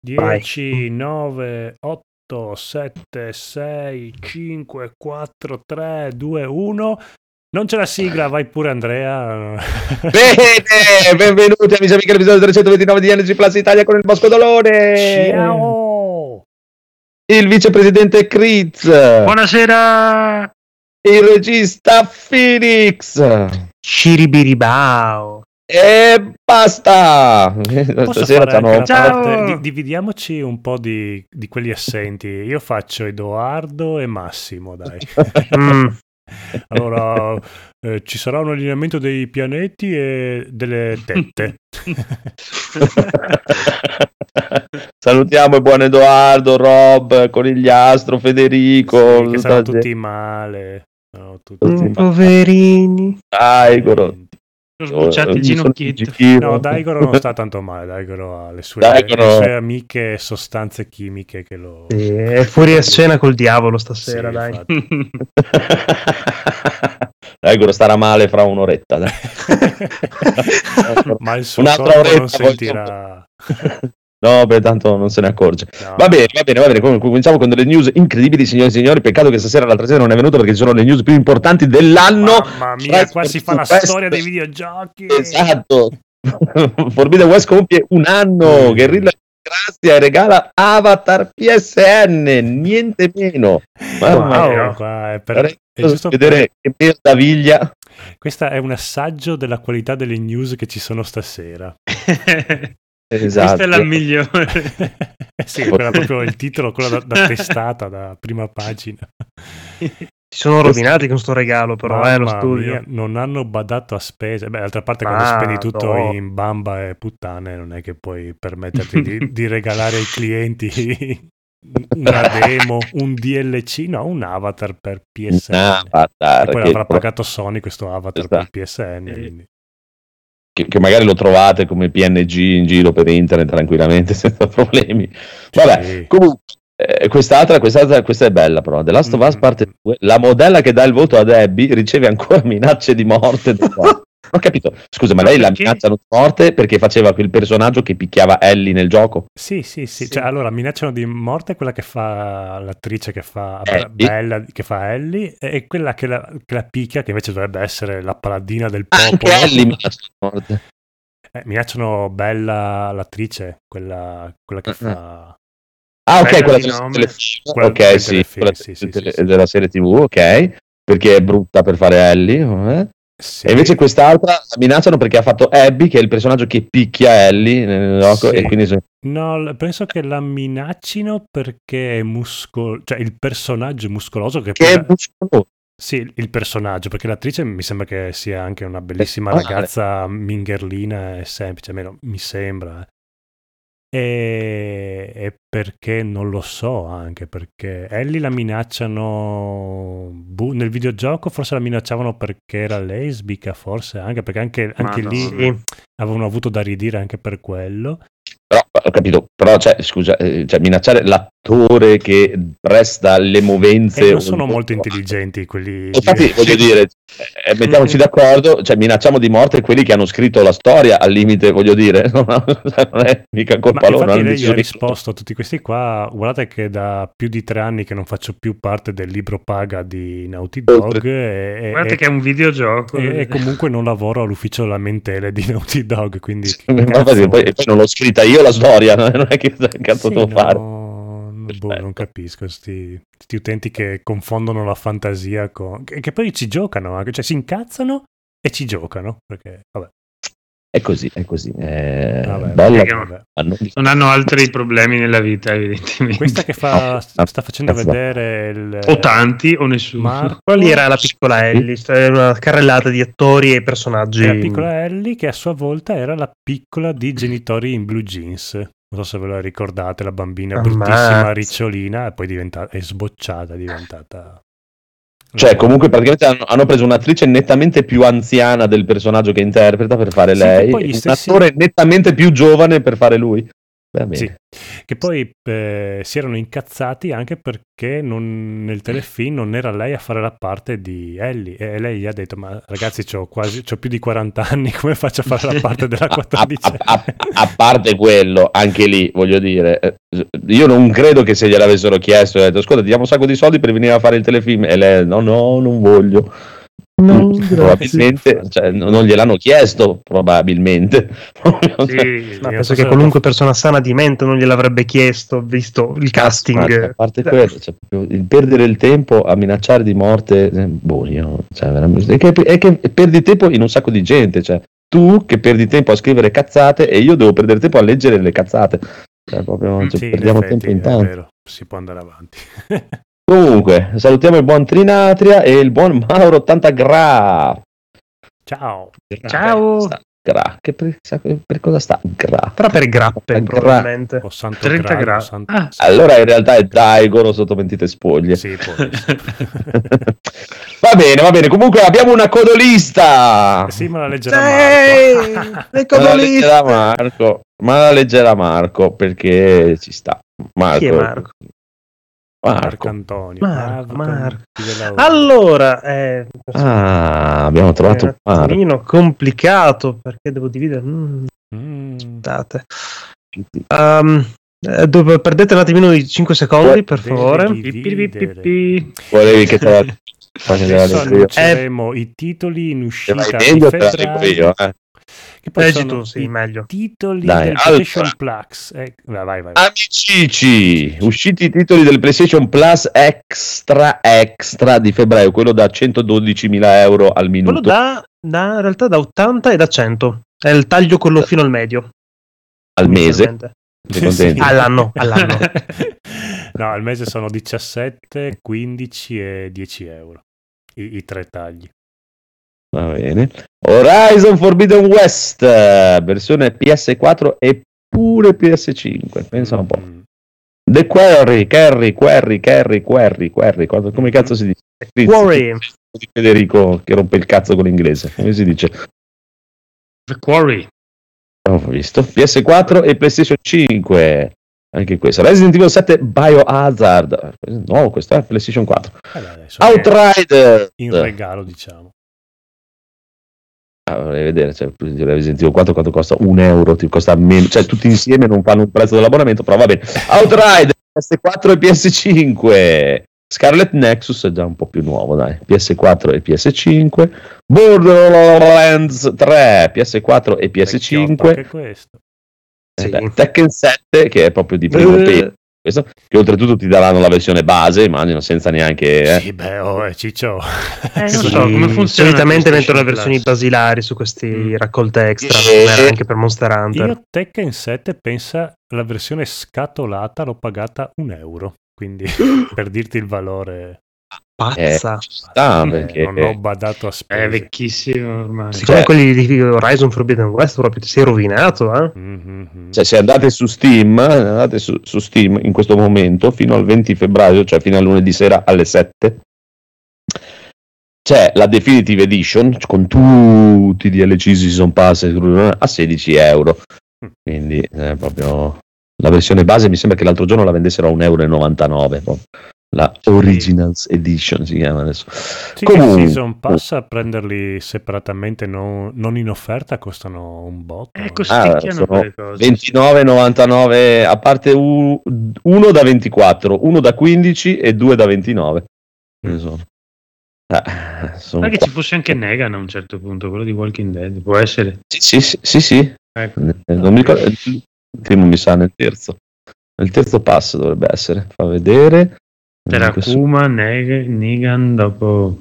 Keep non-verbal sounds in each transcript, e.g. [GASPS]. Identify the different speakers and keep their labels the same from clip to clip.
Speaker 1: 10, 9, 8, 7, 6, 5, 4, 3, 2, 1. Non c'è la sigla, vai pure Andrea. [LAUGHS]
Speaker 2: Bene, benvenuti amici e amiche all'episodio 329 di NG Plus Italia con il Bosco Dolore.
Speaker 1: Ciao!
Speaker 2: Il vicepresidente Kriz.
Speaker 3: Buonasera!
Speaker 2: Il regista Phoenix.
Speaker 3: Shiribiribao.
Speaker 2: E basta!
Speaker 1: Posso
Speaker 2: Stasera c'hanno-
Speaker 3: Ciao!
Speaker 1: parte- di- dividiamoci un po' di, di quelli assenti. Io faccio Edoardo e Massimo, dai. [LAUGHS]
Speaker 3: Mm.
Speaker 1: Allora, eh, ci sarà un allineamento dei pianeti e delle tette. [LAUGHS]
Speaker 2: Salutiamo il buon Edoardo, Rob, Conigliastro, Federico.
Speaker 1: Sì, che tutti male. Saranno tutti male.
Speaker 3: Poverini.
Speaker 2: Daigoro.
Speaker 3: Sono sbucciati il ginocchietto.
Speaker 1: No, Daigoro non sta tanto male. Daigoro ha le sue,
Speaker 2: Daigoro-
Speaker 1: le sue amiche sostanze chimiche che lo.
Speaker 4: Sì, è fuori a scena col diavolo stasera,
Speaker 1: Sì,
Speaker 4: dai. [LAUGHS]
Speaker 2: Daigoro starà male fra un'oretta. dai. [LAUGHS] [LAUGHS]
Speaker 1: Ma il suo
Speaker 2: Un'altra
Speaker 1: corpo
Speaker 2: oretta,
Speaker 1: non sentirà.
Speaker 2: No, beh, tanto non se ne accorge.
Speaker 1: No.
Speaker 2: Va bene, va bene, va bene. Cominciamo con delle news incredibili, signori e signori. Peccato che stasera l'altra sera non è venuto perché ci sono le news più importanti dell'anno.
Speaker 1: Mamma mia, qua si fa la
Speaker 2: Questo-
Speaker 1: storia dei videogiochi.
Speaker 2: Esatto. [LAUGHS] Forbidden West compie un anno.
Speaker 1: Mm.
Speaker 2: Guerrilla Grazia e regala Avatar PSN, niente meno. Mamma
Speaker 1: Wow,
Speaker 2: mia.
Speaker 1: qua è per- è giusto
Speaker 2: vedere che meraviglia.
Speaker 1: Questo è un assaggio della qualità delle news che ci sono stasera. [LAUGHS]
Speaker 2: Esatto.
Speaker 3: Questa è la migliore. [LAUGHS]
Speaker 1: sì, quella proprio il titolo, quello da, da [LAUGHS] testata, da prima pagina.
Speaker 4: Si sono rovinati con sto regalo, però, eh, lo studio.
Speaker 1: mia, non hanno badato a spese. Beh, d'altra parte, quando spendi tutto
Speaker 4: no.
Speaker 1: in bamba e puttane, non è che puoi permetterti di, [LAUGHS] di regalare ai clienti una demo, un DLC, no, un avatar per PSN.
Speaker 2: Avatar,
Speaker 1: e poi l'avrà pagato Sony questo avatar
Speaker 2: Esatto.
Speaker 1: per PSN.
Speaker 3: Sì.
Speaker 1: quindi-
Speaker 2: che- che magari lo trovate come PNG in giro per internet tranquillamente [LAUGHS] senza problemi. Vabbè,
Speaker 1: Sì.
Speaker 2: comunque, eh, quest'altra, quest'altra, questa è bella però. The Last of Us
Speaker 1: Mm.
Speaker 2: parte 2. La modella che dà il voto ad Abby riceve ancora [LAUGHS] minacce di morte. da. [LAUGHS] Ho capito. Scusa, ma
Speaker 3: Ma
Speaker 2: lei la
Speaker 3: perché?
Speaker 2: minacciano di morte perché faceva quel personaggio che picchiava Ellie nel gioco?
Speaker 1: Sì, sì, sì.
Speaker 4: Sì.
Speaker 1: Cioè, allora minacciano di morte quella che fa l'attrice che fa
Speaker 2: Ellie.
Speaker 1: Bella, che fa Ellie, e quella che la, che la picchia, che invece dovrebbe essere la paladina del
Speaker 2: Anche
Speaker 1: popolo.
Speaker 2: Ellie minaccia di morte.
Speaker 1: Eh, minacciano Bella l'attrice, quella, quella che
Speaker 2: Ah,
Speaker 1: fa.
Speaker 2: Ah, ok, quella
Speaker 3: di
Speaker 2: della
Speaker 3: nome.
Speaker 2: telefilm.
Speaker 1: Quella
Speaker 2: Ok,
Speaker 1: del
Speaker 2: sì,
Speaker 1: telefilm,
Speaker 2: quella
Speaker 1: sì, sì,
Speaker 2: del-
Speaker 1: sì, sì.
Speaker 2: della serie TV, ok. Perché è brutta per fare Ellie. eh?
Speaker 1: Sì.
Speaker 2: E invece quest'altra la minacciano perché ha fatto Abby, che è il personaggio che picchia Ellie nel gioco.
Speaker 1: Sì.
Speaker 2: E quindi
Speaker 1: No, penso che la minaccino perché è muscolo, cioè il personaggio muscoloso che,
Speaker 2: che è muscoloso.
Speaker 1: Sì, il personaggio, perché l'attrice mi sembra che sia anche una bellissima ragazza mingerlina e semplice, almeno mi sembra. E, e perché non lo so anche perché Ellie la minacciano boh, nel videogioco forse la minacciavano perché era lesbica forse anche perché anche, anche lì.
Speaker 4: Sì.
Speaker 1: avevano avuto da ridire anche per quello
Speaker 2: Però ho capito, però cioè, scusa, eh, cioè, minacciare l'attore che presta le movenze.
Speaker 1: e non sono molto intelligenti quelli
Speaker 2: Infatti, voglio dire, eh, mettiamoci d'accordo, cioè, minacciamo di morte quelli che hanno scritto la storia, al limite, voglio dire, [LAUGHS] non è mica
Speaker 1: Ma
Speaker 2: colpa loro.
Speaker 1: infatti
Speaker 2: hanno
Speaker 1: lei ha risposto a tutti questi qua, guardate che da più di tre anni che non faccio più parte del libro paga di Naughty Dog e, e-
Speaker 3: Guardate
Speaker 1: e-
Speaker 3: che è un videogioco.
Speaker 1: e- e comunque non lavoro all'ufficio lamentele di Naughty Dog, quindi
Speaker 2: Ma
Speaker 1: cazzo-
Speaker 2: infatti, poi, poi non l'ho scritta io la storia, [LAUGHS] non è che cazzo
Speaker 1: Sì,
Speaker 2: devo
Speaker 1: no,
Speaker 2: fare.
Speaker 1: Boh,
Speaker 2: Perfetto.
Speaker 1: non capisco questi utenti che confondono la fantasia con... che, che poi ci giocano anche, cioè si incazzano e ci giocano, perché vabbè,
Speaker 2: È così, è così. È
Speaker 1: vabbè,
Speaker 2: bella.
Speaker 1: Vabbè.
Speaker 2: non-
Speaker 3: hanno altri problemi nella vita, evidentemente.
Speaker 1: Questa che fa,
Speaker 2: No,
Speaker 1: sta facendo
Speaker 2: cazzo.
Speaker 1: vedere il...
Speaker 3: O tanti o nessuno.
Speaker 1: Marco,
Speaker 4: Quella lì era la piccola Ellie, era una carrellata di attori e personaggi.
Speaker 1: E la piccola Ellie che a sua volta era la piccola di genitori in blue jeans. Non so se ve la ricordate, la bambina
Speaker 4: Ammazza.
Speaker 1: bruttissima ricciolina e poi diventa- è sbocciata, è diventata...
Speaker 2: Cioè, comunque, praticamente hanno, hanno preso un'attrice nettamente più anziana del personaggio che interpreta per fare
Speaker 1: Sì,
Speaker 2: lei,
Speaker 1: poi gli
Speaker 2: e un
Speaker 1: stessi-
Speaker 2: attore nettamente più giovane per fare lui. Va bene.
Speaker 1: Sì. Che poi eh, si erano incazzati anche perché non- nel telefilm non era lei a fare la parte di Ellie e lei gli ha detto ma ragazzi c'ho più di 40 anni come faccio a fare la parte della [LAUGHS]
Speaker 2: A, a-
Speaker 1: 14
Speaker 2: a- a parte quello, anche lì voglio dire, eh, io non credo che se gliel'avessero chiesto, ha detto ascolta, ti diamo un sacco di soldi per venire a fare il telefilm e lei no, no, non voglio.
Speaker 4: No,
Speaker 2: Mm, [LAUGHS] probabilmente cioè, non non gliel'hanno chiesto, probabilmente. [LAUGHS]
Speaker 3: Sì,
Speaker 4: Ma penso che qualunque persona sana di mente non gliel'avrebbe chiesto, visto il
Speaker 2: Ma,
Speaker 4: casting.
Speaker 2: a parte quello, cioè, il perdere il tempo a minacciare di morte, eh, boh, io, cioè, veramente, è, che, è che perdi tempo in un sacco di gente, cioè, tu che perdi tempo a scrivere cazzate e io devo perdere tempo a leggere le cazzate. Cioè, proprio, cioè,
Speaker 1: Sì, in
Speaker 2: perdiamo
Speaker 1: effetti,
Speaker 2: tempo in
Speaker 1: è
Speaker 2: tanto.
Speaker 1: vero, si può andare avanti [LAUGHS]
Speaker 2: Comunque, salutiamo il buon Trinatria e il buon Mauro 80 Gra.
Speaker 1: ciao
Speaker 4: Ciao.
Speaker 2: Sta- Gra. Che per, sa- per cosa sta? Gra.
Speaker 4: Però per grappe,
Speaker 2: Gra-
Speaker 4: probabilmente.
Speaker 1: o santo
Speaker 3: 30
Speaker 1: grado,
Speaker 3: gradi.
Speaker 1: santo-
Speaker 3: Ah,
Speaker 2: Allora in realtà è Daigoro sotto mentite spoglie.
Speaker 1: sì, [LAUGHS]
Speaker 2: va bene, va bene. Comunque abbiamo una codolista.
Speaker 1: Eh sì ma la leggerà
Speaker 4: Sì,
Speaker 1: Marco
Speaker 4: le
Speaker 2: Ma la
Speaker 4: codoliste.
Speaker 2: leggerà Marco, ma la leggerà Marco perché ci sta. Marco.
Speaker 4: Chi è Marco?
Speaker 1: Marco
Speaker 2: Marco.
Speaker 1: Antonio
Speaker 4: Marco,
Speaker 1: Marco.
Speaker 4: Allora, è
Speaker 2: Ah, abbiamo trovato
Speaker 4: un attimino complicato perché devo dividere. Mm,
Speaker 1: Mm,
Speaker 4: aspettate. Um, eh, dove- perdete un attimino di 5 secondi, per favore.
Speaker 2: Volevi che te la
Speaker 1: Adesso annunceremo i titoli in uscita
Speaker 2: meglio, te la
Speaker 1: febbraio
Speaker 2: io. Eh.
Speaker 1: Che poi
Speaker 4: Leggi
Speaker 1: sono
Speaker 4: tu, sì,
Speaker 1: i
Speaker 4: meglio.
Speaker 1: titoli
Speaker 2: Dai,
Speaker 1: del
Speaker 2: allora.
Speaker 1: PlayStation Plus Eh, vai vai vai
Speaker 2: Amici, usciti i titoli del PlayStation Plus Extra Extra di febbraio, quello da 112.000 euro al
Speaker 4: Quello
Speaker 2: minuto.
Speaker 4: da, da- in realtà da 80 e da 100. È il taglio quello fino al medio.
Speaker 2: al mese.
Speaker 4: All'anno, [LAUGHS] all'anno.
Speaker 1: no al mese sono 17 15 e 10 euro i, i tre tagli
Speaker 2: Va bene. Horizon Forbidden West, versione PS4 e pure PS5. Pensa un po'.
Speaker 1: Mm.
Speaker 2: The Quarry, Carry, Quarry, Carry, Quarry, Quarry. quando- Come cazzo si dice?
Speaker 4: Quarry.
Speaker 2: Di Federico che rompe il cazzo con l'inglese. Come si dice?
Speaker 3: The Quarry.
Speaker 2: Ho visto. PS4 e PlayStation 5. Anche questo. Resident Evil 7 Biohazard. No, questo è PlayStation 4.
Speaker 1: Eh,
Speaker 2: Outrider.
Speaker 1: in regalo diciamo
Speaker 2: Ah, vorrei vedere, cioè, Evil 4 quanto costa? Un euro, ti costa meno, cioè tutti insieme non fanno un prezzo dell'abbonamento, però va bene. Outrider, PS4 e PS5. Scarlet Nexus è già un po' più nuovo, dai. PS4 e PS5. Borderlands 3, PS4 e
Speaker 1: Vecchiotto
Speaker 2: PS5.
Speaker 1: anche questo
Speaker 2: Eh
Speaker 4: Sì.
Speaker 2: beh, Tekken 7, che è proprio di primo
Speaker 4: Eh.
Speaker 2: Peso, questo, che oltretutto ti daranno la versione base, immagino, senza neanche... eh.
Speaker 1: sì beh oh, eh, ciccio [LAUGHS]
Speaker 3: Eh, non
Speaker 4: Sì,
Speaker 3: so come funziona.
Speaker 4: Solitamente mettono le versioni basilari su questi raccolte extra, era anche per Monster Hunter.
Speaker 1: io Tekken 7 pensa la versione scatolata l'ho pagata un euro quindi [GASPS] per dirti il valore
Speaker 4: Pazza.
Speaker 2: ci sta,
Speaker 1: eh,
Speaker 2: perché-
Speaker 1: non ho badato a
Speaker 3: È
Speaker 1: spese
Speaker 3: vecchissimo ormai.
Speaker 4: Siccome
Speaker 2: Cioè-
Speaker 4: quelli di Horizon Forbidden West proprio ti sei rovinato, eh?
Speaker 1: Mhm.
Speaker 2: Cioè, se andate su Steam, andate su, su Steam in questo momento fino al 20 febbraio, cioè fino a lunedì sera alle 7, c'è la Definitive Edition con tutti i DLC Season Pass a 16 euro. Quindi è proprio la versione base mi sembra che l'altro giorno la vendessero a 1,99 euro. La Originals Edition si chiama adesso.
Speaker 1: Sì,
Speaker 2: Comunque-
Speaker 1: che Season Pass a prenderli separatamente, non, non in offerta, costano un botto.
Speaker 3: Eh,
Speaker 1: eh.
Speaker 3: costicchiano cose.
Speaker 2: 29,99 a parte u- uno da 24, uno da 15 e due da 29.
Speaker 1: Mm.
Speaker 2: Ne sono. Eh, sono
Speaker 3: Ma che ci fosse anche Negan a un certo punto, quello di Walking Dead, può essere.
Speaker 2: Sì, sì, sì, sì, sì.
Speaker 3: Ecco.
Speaker 2: Eh, Non mi ricordo, il primo mi sa nel terzo. Nel terzo passo dovrebbe essere. Fa vedere.
Speaker 3: C'era Kuma, Neg- Negan, dopo...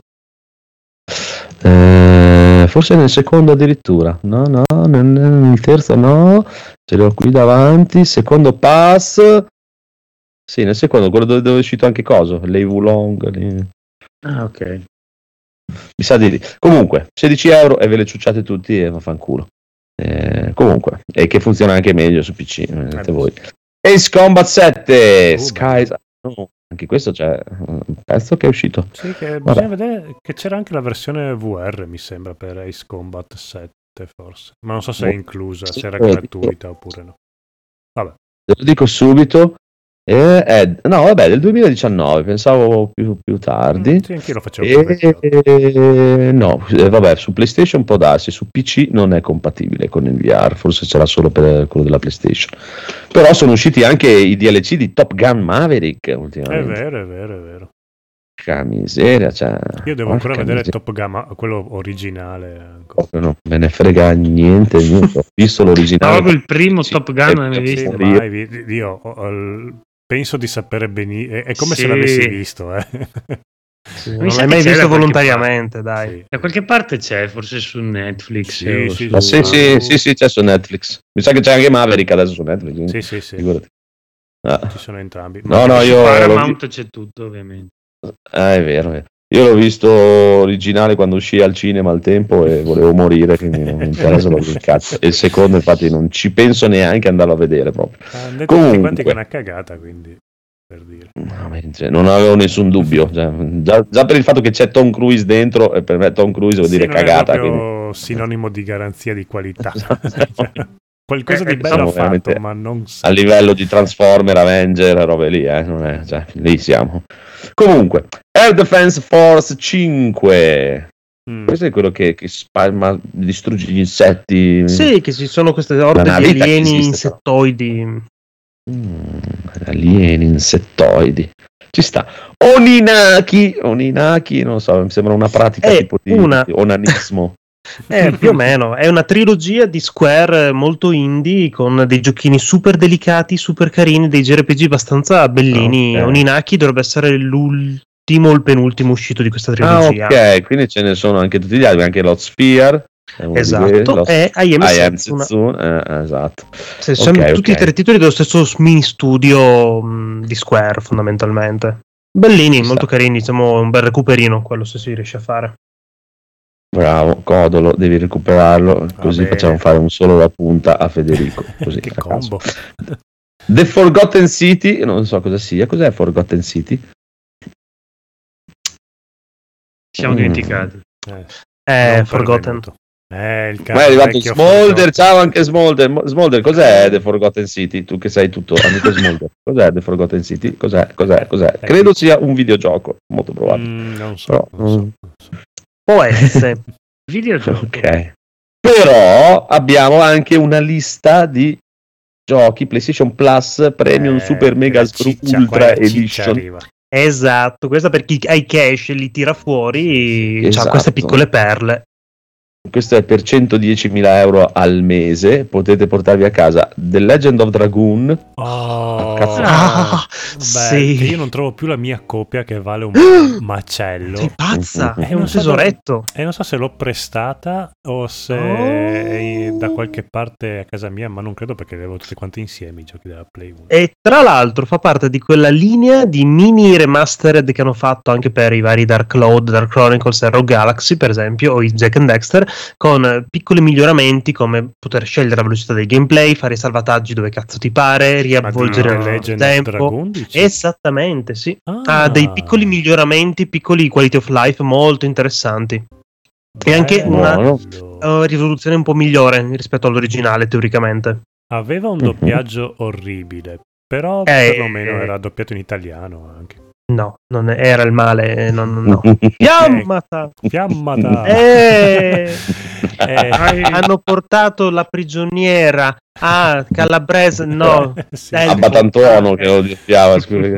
Speaker 2: Eh, forse nel secondo addirittura. No, no, nel, nel terzo no. Ce l'ho qui davanti. Secondo pass. Sì, nel secondo, quello dove, dove è uscito anche coso. Lei Wulong. lì.
Speaker 3: Ah, ok.
Speaker 2: Mi sa di lì. Comunque, 16 euro e ve le ciucciate tutti e vaffanculo. Eh, comunque, e che funziona anche meglio su PC, vedete
Speaker 1: Eh,
Speaker 2: voi. Ace Combat 7,
Speaker 1: Oh,
Speaker 2: Skies. no, anche questo c'è un pezzo che è uscito.
Speaker 1: Sì, che
Speaker 2: Vabbè.
Speaker 1: bisogna vedere che c'era anche la versione VR, mi sembra, per Ace Combat 7, forse. Ma non so se è inclusa,
Speaker 2: Sì,
Speaker 1: se era gratuita oppure no. Vabbè.
Speaker 2: Lo dico subito. Eh, è, no, vabbè, del 2019, pensavo più, più tardi.
Speaker 1: Mm, Sì, anch'io lo facevo.
Speaker 2: E, no, eh, vabbè, su PlayStation può darsi, su PC non è compatibile con il VR, forse sarà solo per quello della PlayStation. Però sono usciti anche i DLC di Top Gun Maverick
Speaker 1: È
Speaker 2: ultimamente.
Speaker 1: vero, è vero, è vero.
Speaker 2: Porca miseria, cioè,
Speaker 1: Io devo ancora vedere
Speaker 2: miseria.
Speaker 1: Top Gun, quello originale. ancora.
Speaker 2: Non me ne frega niente, niente. ho visto l'originale.
Speaker 3: Proprio il primo Top Gun
Speaker 2: eh,
Speaker 3: non l'hai visto?
Speaker 1: Mai io ho- penso di sapere benissimo. È, è come se
Speaker 3: Sì.
Speaker 1: l'avessi visto, eh.
Speaker 4: Sì, non l'hai mai visto volontariamente, dai.
Speaker 1: Sì.
Speaker 3: Da qualche parte c'è, forse su Netflix.
Speaker 1: Sì, sì,
Speaker 3: su-
Speaker 2: sì, sì, sì, sì, c'è su Netflix. Mi sa che c'è anche Maverick adesso su Netflix.
Speaker 1: Sì, sì, sì,
Speaker 2: figurati. Ah,
Speaker 1: ci sono entrambi.
Speaker 2: No, no, io
Speaker 3: Paramount c'è tutto, ovviamente.
Speaker 2: Ah, è vero, è vero. Io l'ho visto originale quando uscì al cinema al tempo e volevo morire, quindi non mi interessa l'ho il cazzo. E il secondo, infatti, non ci penso neanche andarlo a vedere proprio.
Speaker 1: tutti
Speaker 2: Comunque.
Speaker 1: quanti che è una cagata, quindi per dire.
Speaker 2: No, non avevo nessun dubbio. cioè, già, già per il fatto che c'è Tom Cruise dentro, e per me Tom Cruise vuol
Speaker 1: Sì,
Speaker 2: dire
Speaker 1: non è
Speaker 2: cagata.
Speaker 1: proprio sinonimo di garanzia di qualità.
Speaker 2: quindi- [LAUGHS]
Speaker 1: Qualcosa
Speaker 3: Eh,
Speaker 1: di bello
Speaker 2: siamo
Speaker 1: ha fatto, ma non
Speaker 2: a livello di Transformer, Avenger, robe lì, eh, non è, cioè, lì siamo. Comunque, Air Defense Force 5.
Speaker 1: Mm.
Speaker 2: Questo è quello che, che spalma, distrugge gli insetti.
Speaker 4: Sì, che ci sono queste orde di alieni insettoidi.
Speaker 2: Mm, alieni, insettoidi. Ci sta. Oninaki, Oninaki, non so, mi sembra una pratica
Speaker 4: È
Speaker 2: tipo di,
Speaker 4: una-
Speaker 2: di onanismo. [LAUGHS]
Speaker 4: Eh, più o meno, è una trilogia di Square molto indie con dei giochini super delicati, super carini, dei JRPG abbastanza bellini.
Speaker 2: Ok.
Speaker 4: Oninaki dovrebbe essere l'ultimo o il penultimo uscito di questa
Speaker 2: Ah,
Speaker 4: trilogia.
Speaker 2: ok, quindi ce ne sono anche tutti gli altri, anche Lot Sphere.
Speaker 4: Esatto, e I Am
Speaker 2: I Am
Speaker 4: Setsuna.
Speaker 2: Eh, esatto.
Speaker 4: Sì, sono
Speaker 2: Ok,
Speaker 4: tutti e tre titoli dello stesso mini studio mh, di Square, fondamentalmente. Bellini, molto carini, diciamo un bel recuperino, quello se si riesce a fare.
Speaker 2: Bravo, Codolo, devi recuperarlo, così
Speaker 1: bene.
Speaker 2: facciamo fare un solo la punta a Federico. [LAUGHS] Così,
Speaker 1: che
Speaker 2: a caso.
Speaker 1: combo.
Speaker 2: The Forgotten City, non so cosa sia, cos'è Forgotten City?
Speaker 3: Siamo
Speaker 2: Mm.
Speaker 3: dimenticati.
Speaker 1: Eh,
Speaker 4: Eh, Forgotten.
Speaker 1: Eh, il
Speaker 2: Ma è arrivato Smolder, ciao anche Smolder. Mo- Smolder, cos'è The Forgotten City? Tu che sai tutto, amico Smolder. Cos'è The Forgotten City? Cos'è? Cos'è? Cos'è? Credo sia un videogioco, molto probabile.
Speaker 1: Mm, non so,
Speaker 2: Però,
Speaker 1: non so,
Speaker 2: mm.
Speaker 1: non so.
Speaker 4: Può essere. [LAUGHS]
Speaker 3: Videogioco.
Speaker 2: Ok. Però abbiamo anche una lista di giochi PlayStation Plus Premium
Speaker 1: Eh,
Speaker 2: Super Mega Screw Ultra Edition.
Speaker 4: Esatto, questa per chi ha i cash li tira fuori,
Speaker 2: Esatto.
Speaker 4: queste piccole perle.
Speaker 2: Questo è per 110.000 euro al mese. Potete portarvi a casa The Legend of Dragoon.
Speaker 1: Oh,
Speaker 2: Cazzo.
Speaker 4: Ah,
Speaker 1: beh,
Speaker 4: sì.
Speaker 1: io non trovo più la mia copia che vale un [GASPS] macello.
Speaker 4: Sei pazza,
Speaker 2: Mm, mm,
Speaker 4: è
Speaker 1: mm.
Speaker 4: un tesoretto.
Speaker 1: E non so se l'ho prestata o se
Speaker 4: Oh.
Speaker 1: è da qualche parte a casa mia, ma non credo perché li avevo tutti quanti insieme i giochi della Play 1.
Speaker 4: E tra l'altro fa parte di quella linea di mini remastered che hanno fatto anche per i vari Dark Cloud, Dark Chronicles e Rogue Galaxy, per esempio, o i Jack and Dexter, con eh, piccoli miglioramamenti come poter scegliere la velocità del gameplay, fare i salvataggi dove cazzo ti pare, riavvolgere il tempo. Esattamente, sì.
Speaker 1: Ah.
Speaker 4: Ha dei piccoli miglioramenti, piccoli quality of life molto interessanti. E anche
Speaker 1: Bello.
Speaker 4: una uh, risoluzione un po' migliore rispetto all'originale, teoricamente.
Speaker 1: Aveva un
Speaker 2: Mhm.
Speaker 1: doppiaggio orribile, però
Speaker 4: Eh,
Speaker 1: perlomeno
Speaker 4: eh.
Speaker 1: era doppiato in italiano anche.
Speaker 4: No, non era il male, non, no. [LAUGHS] Fiammata!
Speaker 1: Fiammata! [LAUGHS]
Speaker 4: Eh,
Speaker 1: Eh, [LAUGHS]
Speaker 4: hanno portato la prigioniera a Calabrese, no.
Speaker 1: sì.
Speaker 4: Eh,
Speaker 2: a Batantuono che lo doppiava. scusi.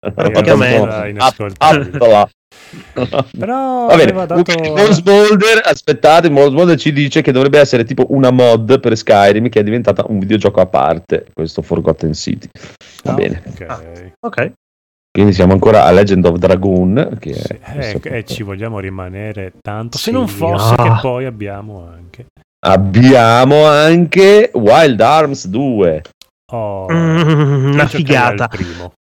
Speaker 4: Praticamente.
Speaker 1: Era inascoltabile.
Speaker 2: Appola.
Speaker 1: Però
Speaker 2: Va bene,
Speaker 1: dato...
Speaker 2: Boulder, aspettate, Mons Boulder ci dice che dovrebbe essere tipo una mod per Skyrim che è diventata un videogioco a parte, questo Forgotten City. Va
Speaker 1: Ah,
Speaker 2: bene,
Speaker 1: ok.
Speaker 4: Ah. Ok.
Speaker 2: Quindi siamo ancora a Legend of Dragoon, che
Speaker 1: Sì,
Speaker 2: è
Speaker 1: eh, e ci vogliamo rimanere tanto. Se
Speaker 4: Sì,
Speaker 1: non fosse
Speaker 4: ah.
Speaker 1: che poi abbiamo anche...
Speaker 2: Abbiamo anche Wild Arms 2.
Speaker 1: Oh,
Speaker 4: Mm, una figata.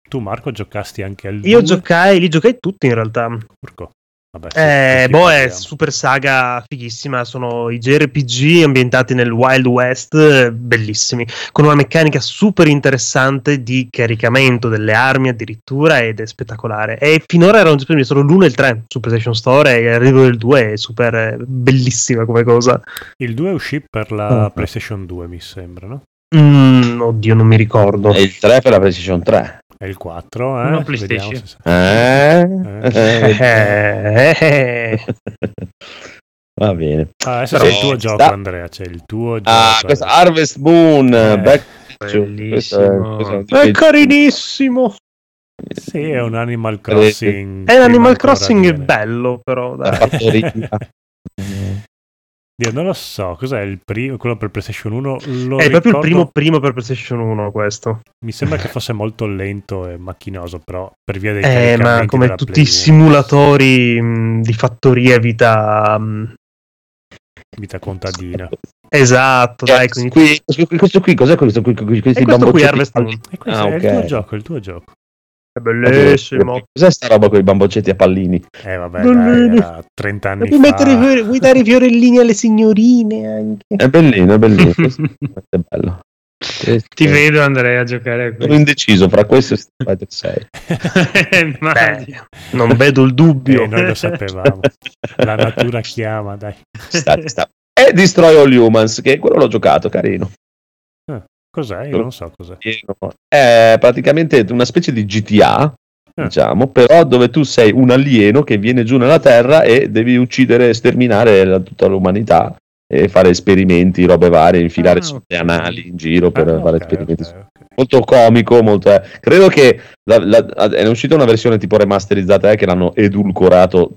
Speaker 1: Tu Marco giocasti anche al
Speaker 4: Io giocai, li giocai tutti in realtà.
Speaker 1: Porco. Vabbè, sì,
Speaker 4: Eh, boh, è super saga fighissima. Sono i JRPG ambientati nel Wild West, bellissimi, con una meccanica super interessante di caricamento delle armi addirittura ed è spettacolare. E finora erano disponibili solo l'1 e il 3 su PlayStation Store e l'arrivo del 2 è super eh, bellissima come cosa.
Speaker 1: Il 2 uscì per la
Speaker 2: Ah.
Speaker 1: PlayStation 2, mi sembra, no?
Speaker 4: Mm, oddio, non mi ricordo.
Speaker 2: E il 3 per la PlayStation 3.
Speaker 1: È il 4, eh?
Speaker 3: No, PlayStation.
Speaker 1: Vediamo se-
Speaker 2: Eh?
Speaker 4: Eh, eh, [LAUGHS] eh.
Speaker 2: Va bene.
Speaker 1: Ah, adesso
Speaker 2: Però
Speaker 1: c'è il tuo gioco,
Speaker 2: sta.
Speaker 1: Andrea. C'è il tuo gioco.
Speaker 2: Ah, questo Harvest Moon.
Speaker 1: Eh,
Speaker 2: Back
Speaker 3: Bellissimo.
Speaker 2: questo è-
Speaker 4: È carinissimo.
Speaker 1: Sì, è un Animal Crossing.
Speaker 4: È Animal
Speaker 1: prima
Speaker 4: Crossing bello, però. Dai. [LAUGHS]
Speaker 1: Dio, non lo so, cos'è il primo, quello per PlayStation 1? Lo
Speaker 4: È proprio il
Speaker 1: ricordo-
Speaker 4: primo primo per PlayStation 1 questo.
Speaker 1: Mi sembra che fosse molto lento e macchinoso, però per via dei
Speaker 4: Eh, ma come tutti
Speaker 1: Play
Speaker 4: i
Speaker 1: 1,
Speaker 4: simulatori mh, di fattoria vita... mh,
Speaker 1: vita contadina.
Speaker 4: Esatto, dai,
Speaker 2: Yes,
Speaker 4: quindi...
Speaker 2: qui- questo, questo qui, cos'è questo qui? Questi
Speaker 4: questo qui Harvest Moon.
Speaker 1: E questo
Speaker 2: Ah,
Speaker 1: è
Speaker 2: ok.
Speaker 1: il tuo gioco, è il tuo gioco.
Speaker 4: È bellissimo.
Speaker 2: Cos'è sta roba con i bamboccetti a pallini?
Speaker 1: Eh vabbè, dai, era 30 anni
Speaker 4: Vuoi,
Speaker 1: fa.
Speaker 4: mettere vuoi dare i fiorellini alle signorine anche?
Speaker 2: È bellino, è bellino. [LAUGHS] è bello.
Speaker 3: Ti vedo Andrea a giocare a
Speaker 2: Sono
Speaker 3: questo.
Speaker 2: indeciso fra questo e Street Fighter 6. [LAUGHS]
Speaker 3: Immagino.
Speaker 4: Non vedo il dubbio.
Speaker 1: Eh, noi lo sapevamo. La natura chiama, dai.
Speaker 2: Sta, sta. E Destroy All Humans, che quello l'ho giocato, carino.
Speaker 1: Cos'è? Io non so cos'è.
Speaker 2: È praticamente una specie di GTA,
Speaker 1: Eh.
Speaker 2: diciamo, però dove tu sei un alieno che viene giù nella Terra e devi uccidere e sterminare la- tutta l'umanità e fare esperimenti, robe varie, infilare
Speaker 3: Ah,
Speaker 2: su
Speaker 3: ok.
Speaker 2: le anali in giro per
Speaker 1: Ah,
Speaker 2: fare
Speaker 1: ok,
Speaker 2: esperimenti.
Speaker 1: ok, ok.
Speaker 2: Molto comico, molto... eh. credo che la- la- è uscita una versione tipo remasterizzata eh, che l'hanno edulcorato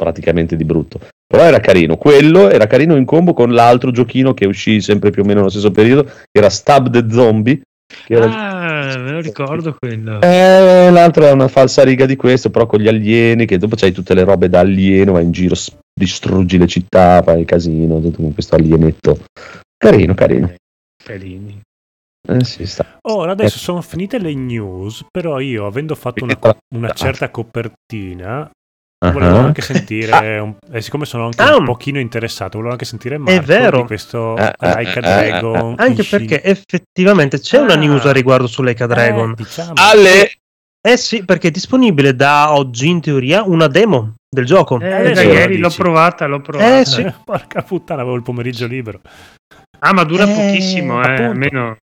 Speaker 2: praticamente di brutto. Però era carino. Quello era carino in combo con l'altro giochino che uscì sempre più o meno nello stesso periodo, che era Stab the Zombie. Che era...
Speaker 3: Ah, me lo ricordo quello.
Speaker 2: Eh, l'altro è una falsa riga di questo, però con gli alieni, che dopo c'hai tutte le robe da alieno, vai in giro, distruggi le città, fai casino, tutto con questo alienetto. Carino, carino.
Speaker 3: Carini.
Speaker 2: Eh, sì.
Speaker 1: Ora adesso sono finite le news, però io avendo fatto una, una [LAUGHS] certa copertina,
Speaker 2: Ah,
Speaker 1: volevo anche sentire, un- e siccome sono anche
Speaker 4: Ah.
Speaker 1: un pochino interessato, volevo anche sentire Marco
Speaker 4: vero.
Speaker 1: di questo
Speaker 2: Eh, eh,
Speaker 1: Laika
Speaker 2: eh,
Speaker 1: Dragon.
Speaker 4: Anche perché effettivamente c'è una
Speaker 1: Ah.
Speaker 4: news a riguardo su Leica Dragon.
Speaker 1: Eh, diciamo.
Speaker 2: Ale!
Speaker 4: Eh sì, perché è disponibile da oggi in teoria una demo del gioco.
Speaker 3: Eh,
Speaker 1: adesso
Speaker 3: da ieri l'ho provata, l'ho provata.
Speaker 4: Eh, sì. [LAUGHS]
Speaker 1: Porca puttana, avevo il pomeriggio libero.
Speaker 3: Ah, ma dura
Speaker 4: Eh,
Speaker 3: pochissimo, eh,
Speaker 1: appunto.
Speaker 3: almeno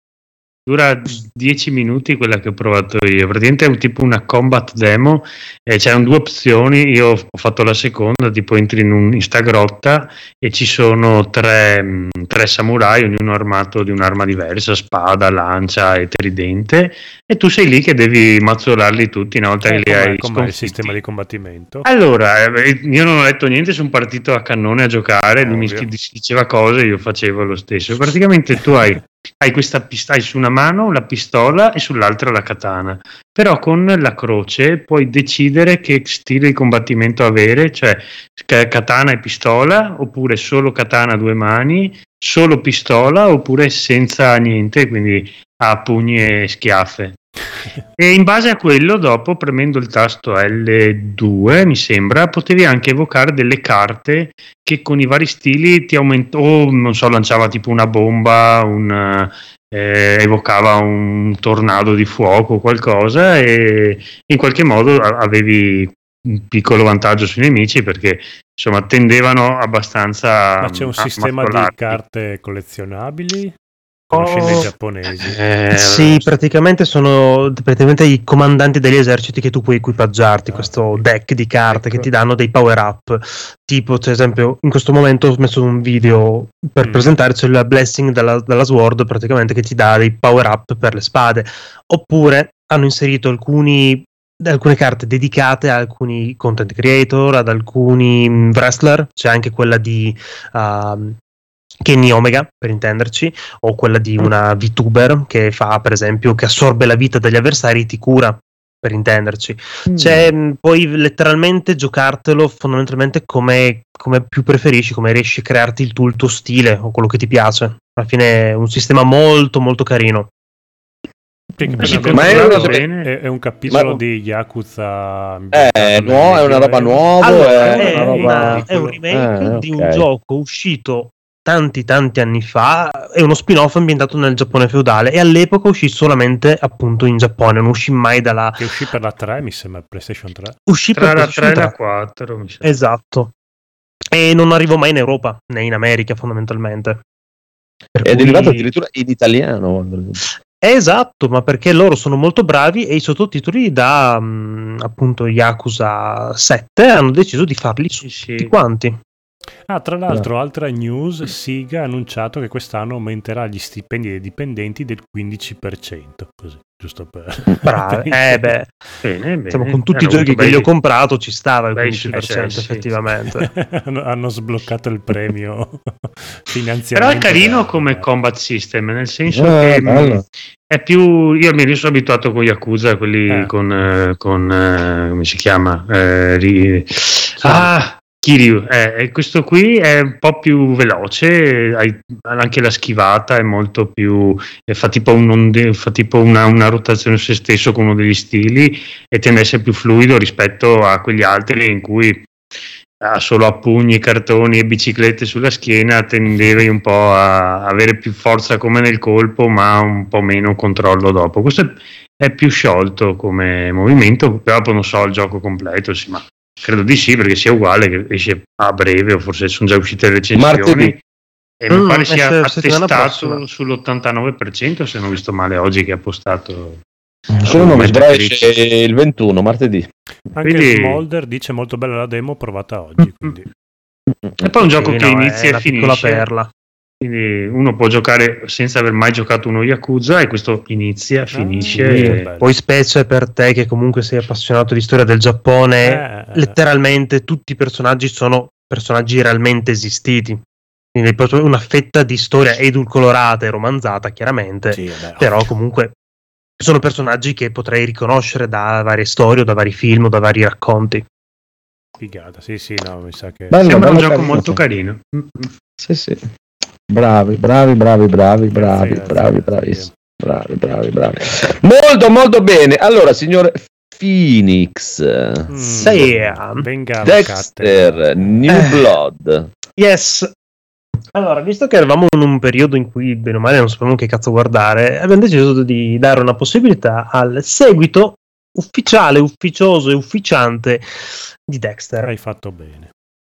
Speaker 3: dura 10 minuti quella che ho provato io. Praticamente è un tipo una combat demo e c'erano due opzioni. Io ho fatto la seconda, tipo entri in, un, in sta grotta e ci sono tre, mh, tre samurai, ognuno armato di un'arma diversa, spada, lancia e tridente, e tu sei lì che devi mazzolarli tutti una volta
Speaker 1: Eh,
Speaker 3: che li hai
Speaker 1: com'è il sistema di combattimento?
Speaker 3: Allora, eh, io non ho letto niente, sono partito a cannone a giocare, lui mi diceva cose, io facevo lo stesso. Praticamente tu hai, hai questa hai su una mano la pistola e sull'altra la katana, però con la croce puoi decidere che stile di combattimento avere, cioè katana e pistola, oppure solo katana a due mani, solo pistola, oppure senza niente, quindi a pugni e schiaffe. E in base a quello, dopo premendo il tasto L2, mi sembra, potevi anche evocare delle carte che con i vari stili ti aumentò, o non so, lanciava tipo una bomba, un, eh, evocava un tornado di fuoco o qualcosa e in qualche modo avevi un piccolo vantaggio sui nemici perché insomma tendevano abbastanza
Speaker 1: Ma c'è un
Speaker 3: a
Speaker 1: sistema di
Speaker 3: mazzolarti.
Speaker 1: carte collezionabili? Conoscendo
Speaker 4: Oh.
Speaker 1: i giapponesi.
Speaker 3: Eh,
Speaker 4: Sì, praticamente sono praticamente i comandanti degli eserciti che tu puoi equipaggiarti,
Speaker 1: Ah,
Speaker 4: questo deck di carte che
Speaker 3: Ecco.
Speaker 4: ti danno dei power up. Tipo, ad esempio, in questo momento ho messo un video per
Speaker 1: Mm.
Speaker 4: presentarci il blessing della, della Sword, praticamente che ti dà dei power up per le spade. Oppure hanno inserito alcuni alcune carte dedicate a alcuni content creator, ad alcuni mm, wrestler, c'è anche quella di um, Kenny Omega, per intenderci, o quella di una VTuber che fa, per esempio, che assorbe la vita degli avversari e ti cura, per intenderci. Cioè, mh, puoi letteralmente giocartelo fondamentalmente come, come più preferisci, come riesci a crearti il tuo, il tuo stile o quello che ti piace. Alla fine è un sistema molto molto carino.
Speaker 2: Ma è una-
Speaker 1: bene, è, è un capitolo
Speaker 2: ma-
Speaker 1: di Yakuza.
Speaker 2: Eh, no, è una roba nuova,
Speaker 4: Allora,
Speaker 2: è
Speaker 4: è,
Speaker 2: una roba...
Speaker 4: una- è un remake
Speaker 2: Ah,
Speaker 4: di
Speaker 2: ok.
Speaker 4: un gioco uscito tanti tanti anni fa, è uno spin-off ambientato nel Giappone feudale e all'epoca uscì solamente appunto in Giappone, non uscì mai dalla...
Speaker 1: Che uscì per la 3, mi sembra, PlayStation 3.
Speaker 4: Uscì
Speaker 3: tra
Speaker 4: per
Speaker 3: la
Speaker 4: PlayStation
Speaker 3: 3 e la
Speaker 4: 3.
Speaker 3: 4 mi sa.
Speaker 4: Esatto. E non arrivò mai in Europa, né in America fondamentalmente. Per
Speaker 2: È
Speaker 4: cui-
Speaker 2: derivato addirittura in italiano.
Speaker 4: Esatto, ma perché loro sono molto bravi e i sottotitoli da mh, appunto Yakuza 7 hanno deciso di farli
Speaker 3: Sì,
Speaker 4: tutti quanti.
Speaker 1: Ah, tra l'altro, altra news, Siga ha annunciato che quest'anno aumenterà gli stipendi dei dipendenti del 15%, così, giusto per... [LAUGHS]
Speaker 4: Bravi. eh beh,
Speaker 3: Bene, bene.
Speaker 4: diciamo, con tutti i
Speaker 3: Hanno
Speaker 4: giochi che gli ho comprato ci stava il
Speaker 3: bei
Speaker 4: 15%
Speaker 3: successi.
Speaker 4: effettivamente. [LAUGHS]
Speaker 1: hanno, sbloccato il premio [LAUGHS]
Speaker 3: Però
Speaker 1: finanziario.
Speaker 3: è carino come combat system, nel senso
Speaker 2: Eh,
Speaker 3: che
Speaker 2: bello.
Speaker 3: mh, è più. Io almeno sono abituato con Yakuza, quelli
Speaker 1: Eh.
Speaker 3: con. eh, con, eh, come si chiama? Eh, ri- Ah! Kiryu, eh, questo qui è un po' più veloce, hai- anche la schivata è molto più, eh, fa tipo, un onde- fa tipo una, una rotazione su se stesso con uno degli stili e tende a essere più fluido rispetto a quegli altri in cui ha solo a pugni, cartoni e biciclette sulla schiena, tendevi un po' a avere più forza come nel colpo, ma un po' meno controllo dopo. Questo è, è più sciolto come movimento, però non so il gioco completo, sì, ma credo di sì, perché sia uguale, che esce a breve, o forse sono già uscite le recensioni.
Speaker 2: Martedì.
Speaker 3: E mi
Speaker 4: Mm,
Speaker 3: pare
Speaker 4: esce
Speaker 3: sia
Speaker 4: la
Speaker 3: attestato
Speaker 4: prossima.
Speaker 3: sull'89%, se non ho visto male oggi che ha postato.
Speaker 2: Però
Speaker 3: Metacritic.
Speaker 2: esce il 21, martedì.
Speaker 1: Anche
Speaker 3: Quindi-
Speaker 1: Smolder dice molto bella la demo provata oggi, quindi
Speaker 3: E poi è un gioco
Speaker 4: Sì,
Speaker 3: che
Speaker 4: no,
Speaker 3: inizia
Speaker 4: è
Speaker 3: e finisce.
Speaker 4: perla.
Speaker 3: Quindi uno può giocare senza aver mai giocato uno Yakuza e questo inizia, finisce.
Speaker 1: Ah,
Speaker 3: e-.
Speaker 4: Poi specie per te che comunque sei appassionato di storia del Giappone,
Speaker 1: Eh,
Speaker 4: letteralmente tutti i personaggi sono personaggi realmente esistiti. Quindi è proprio una fetta di storia edulcorata e romanzata, chiaramente,
Speaker 1: sì, vabbè,
Speaker 4: però comunque sono personaggi che potrei riconoscere da varie storie, o da vari film, o da vari racconti.
Speaker 1: figata. Sì, sì, no, mi sa che
Speaker 2: Bello,
Speaker 3: Sembra un
Speaker 2: bello
Speaker 3: gioco
Speaker 2: carino.
Speaker 3: molto carino.
Speaker 2: Sì, sì. Bravi, bravi, bravi, bravi, bravi,
Speaker 1: Grazie,
Speaker 2: bravi,
Speaker 1: grazie.
Speaker 2: bravi, bravi, bravi, bravi. Molto, molto bene. Allora, signor Phoenix,
Speaker 1: Mm. Venga,
Speaker 2: Dexter, New
Speaker 4: Eh.
Speaker 2: Blood.
Speaker 4: Yes. Allora, visto che eravamo in un periodo in cui bene o male non sapevamo che cazzo guardare, abbiamo deciso di dare una possibilità al seguito ufficiale, ufficioso e ufficiante di Dexter.
Speaker 1: Hai fatto bene.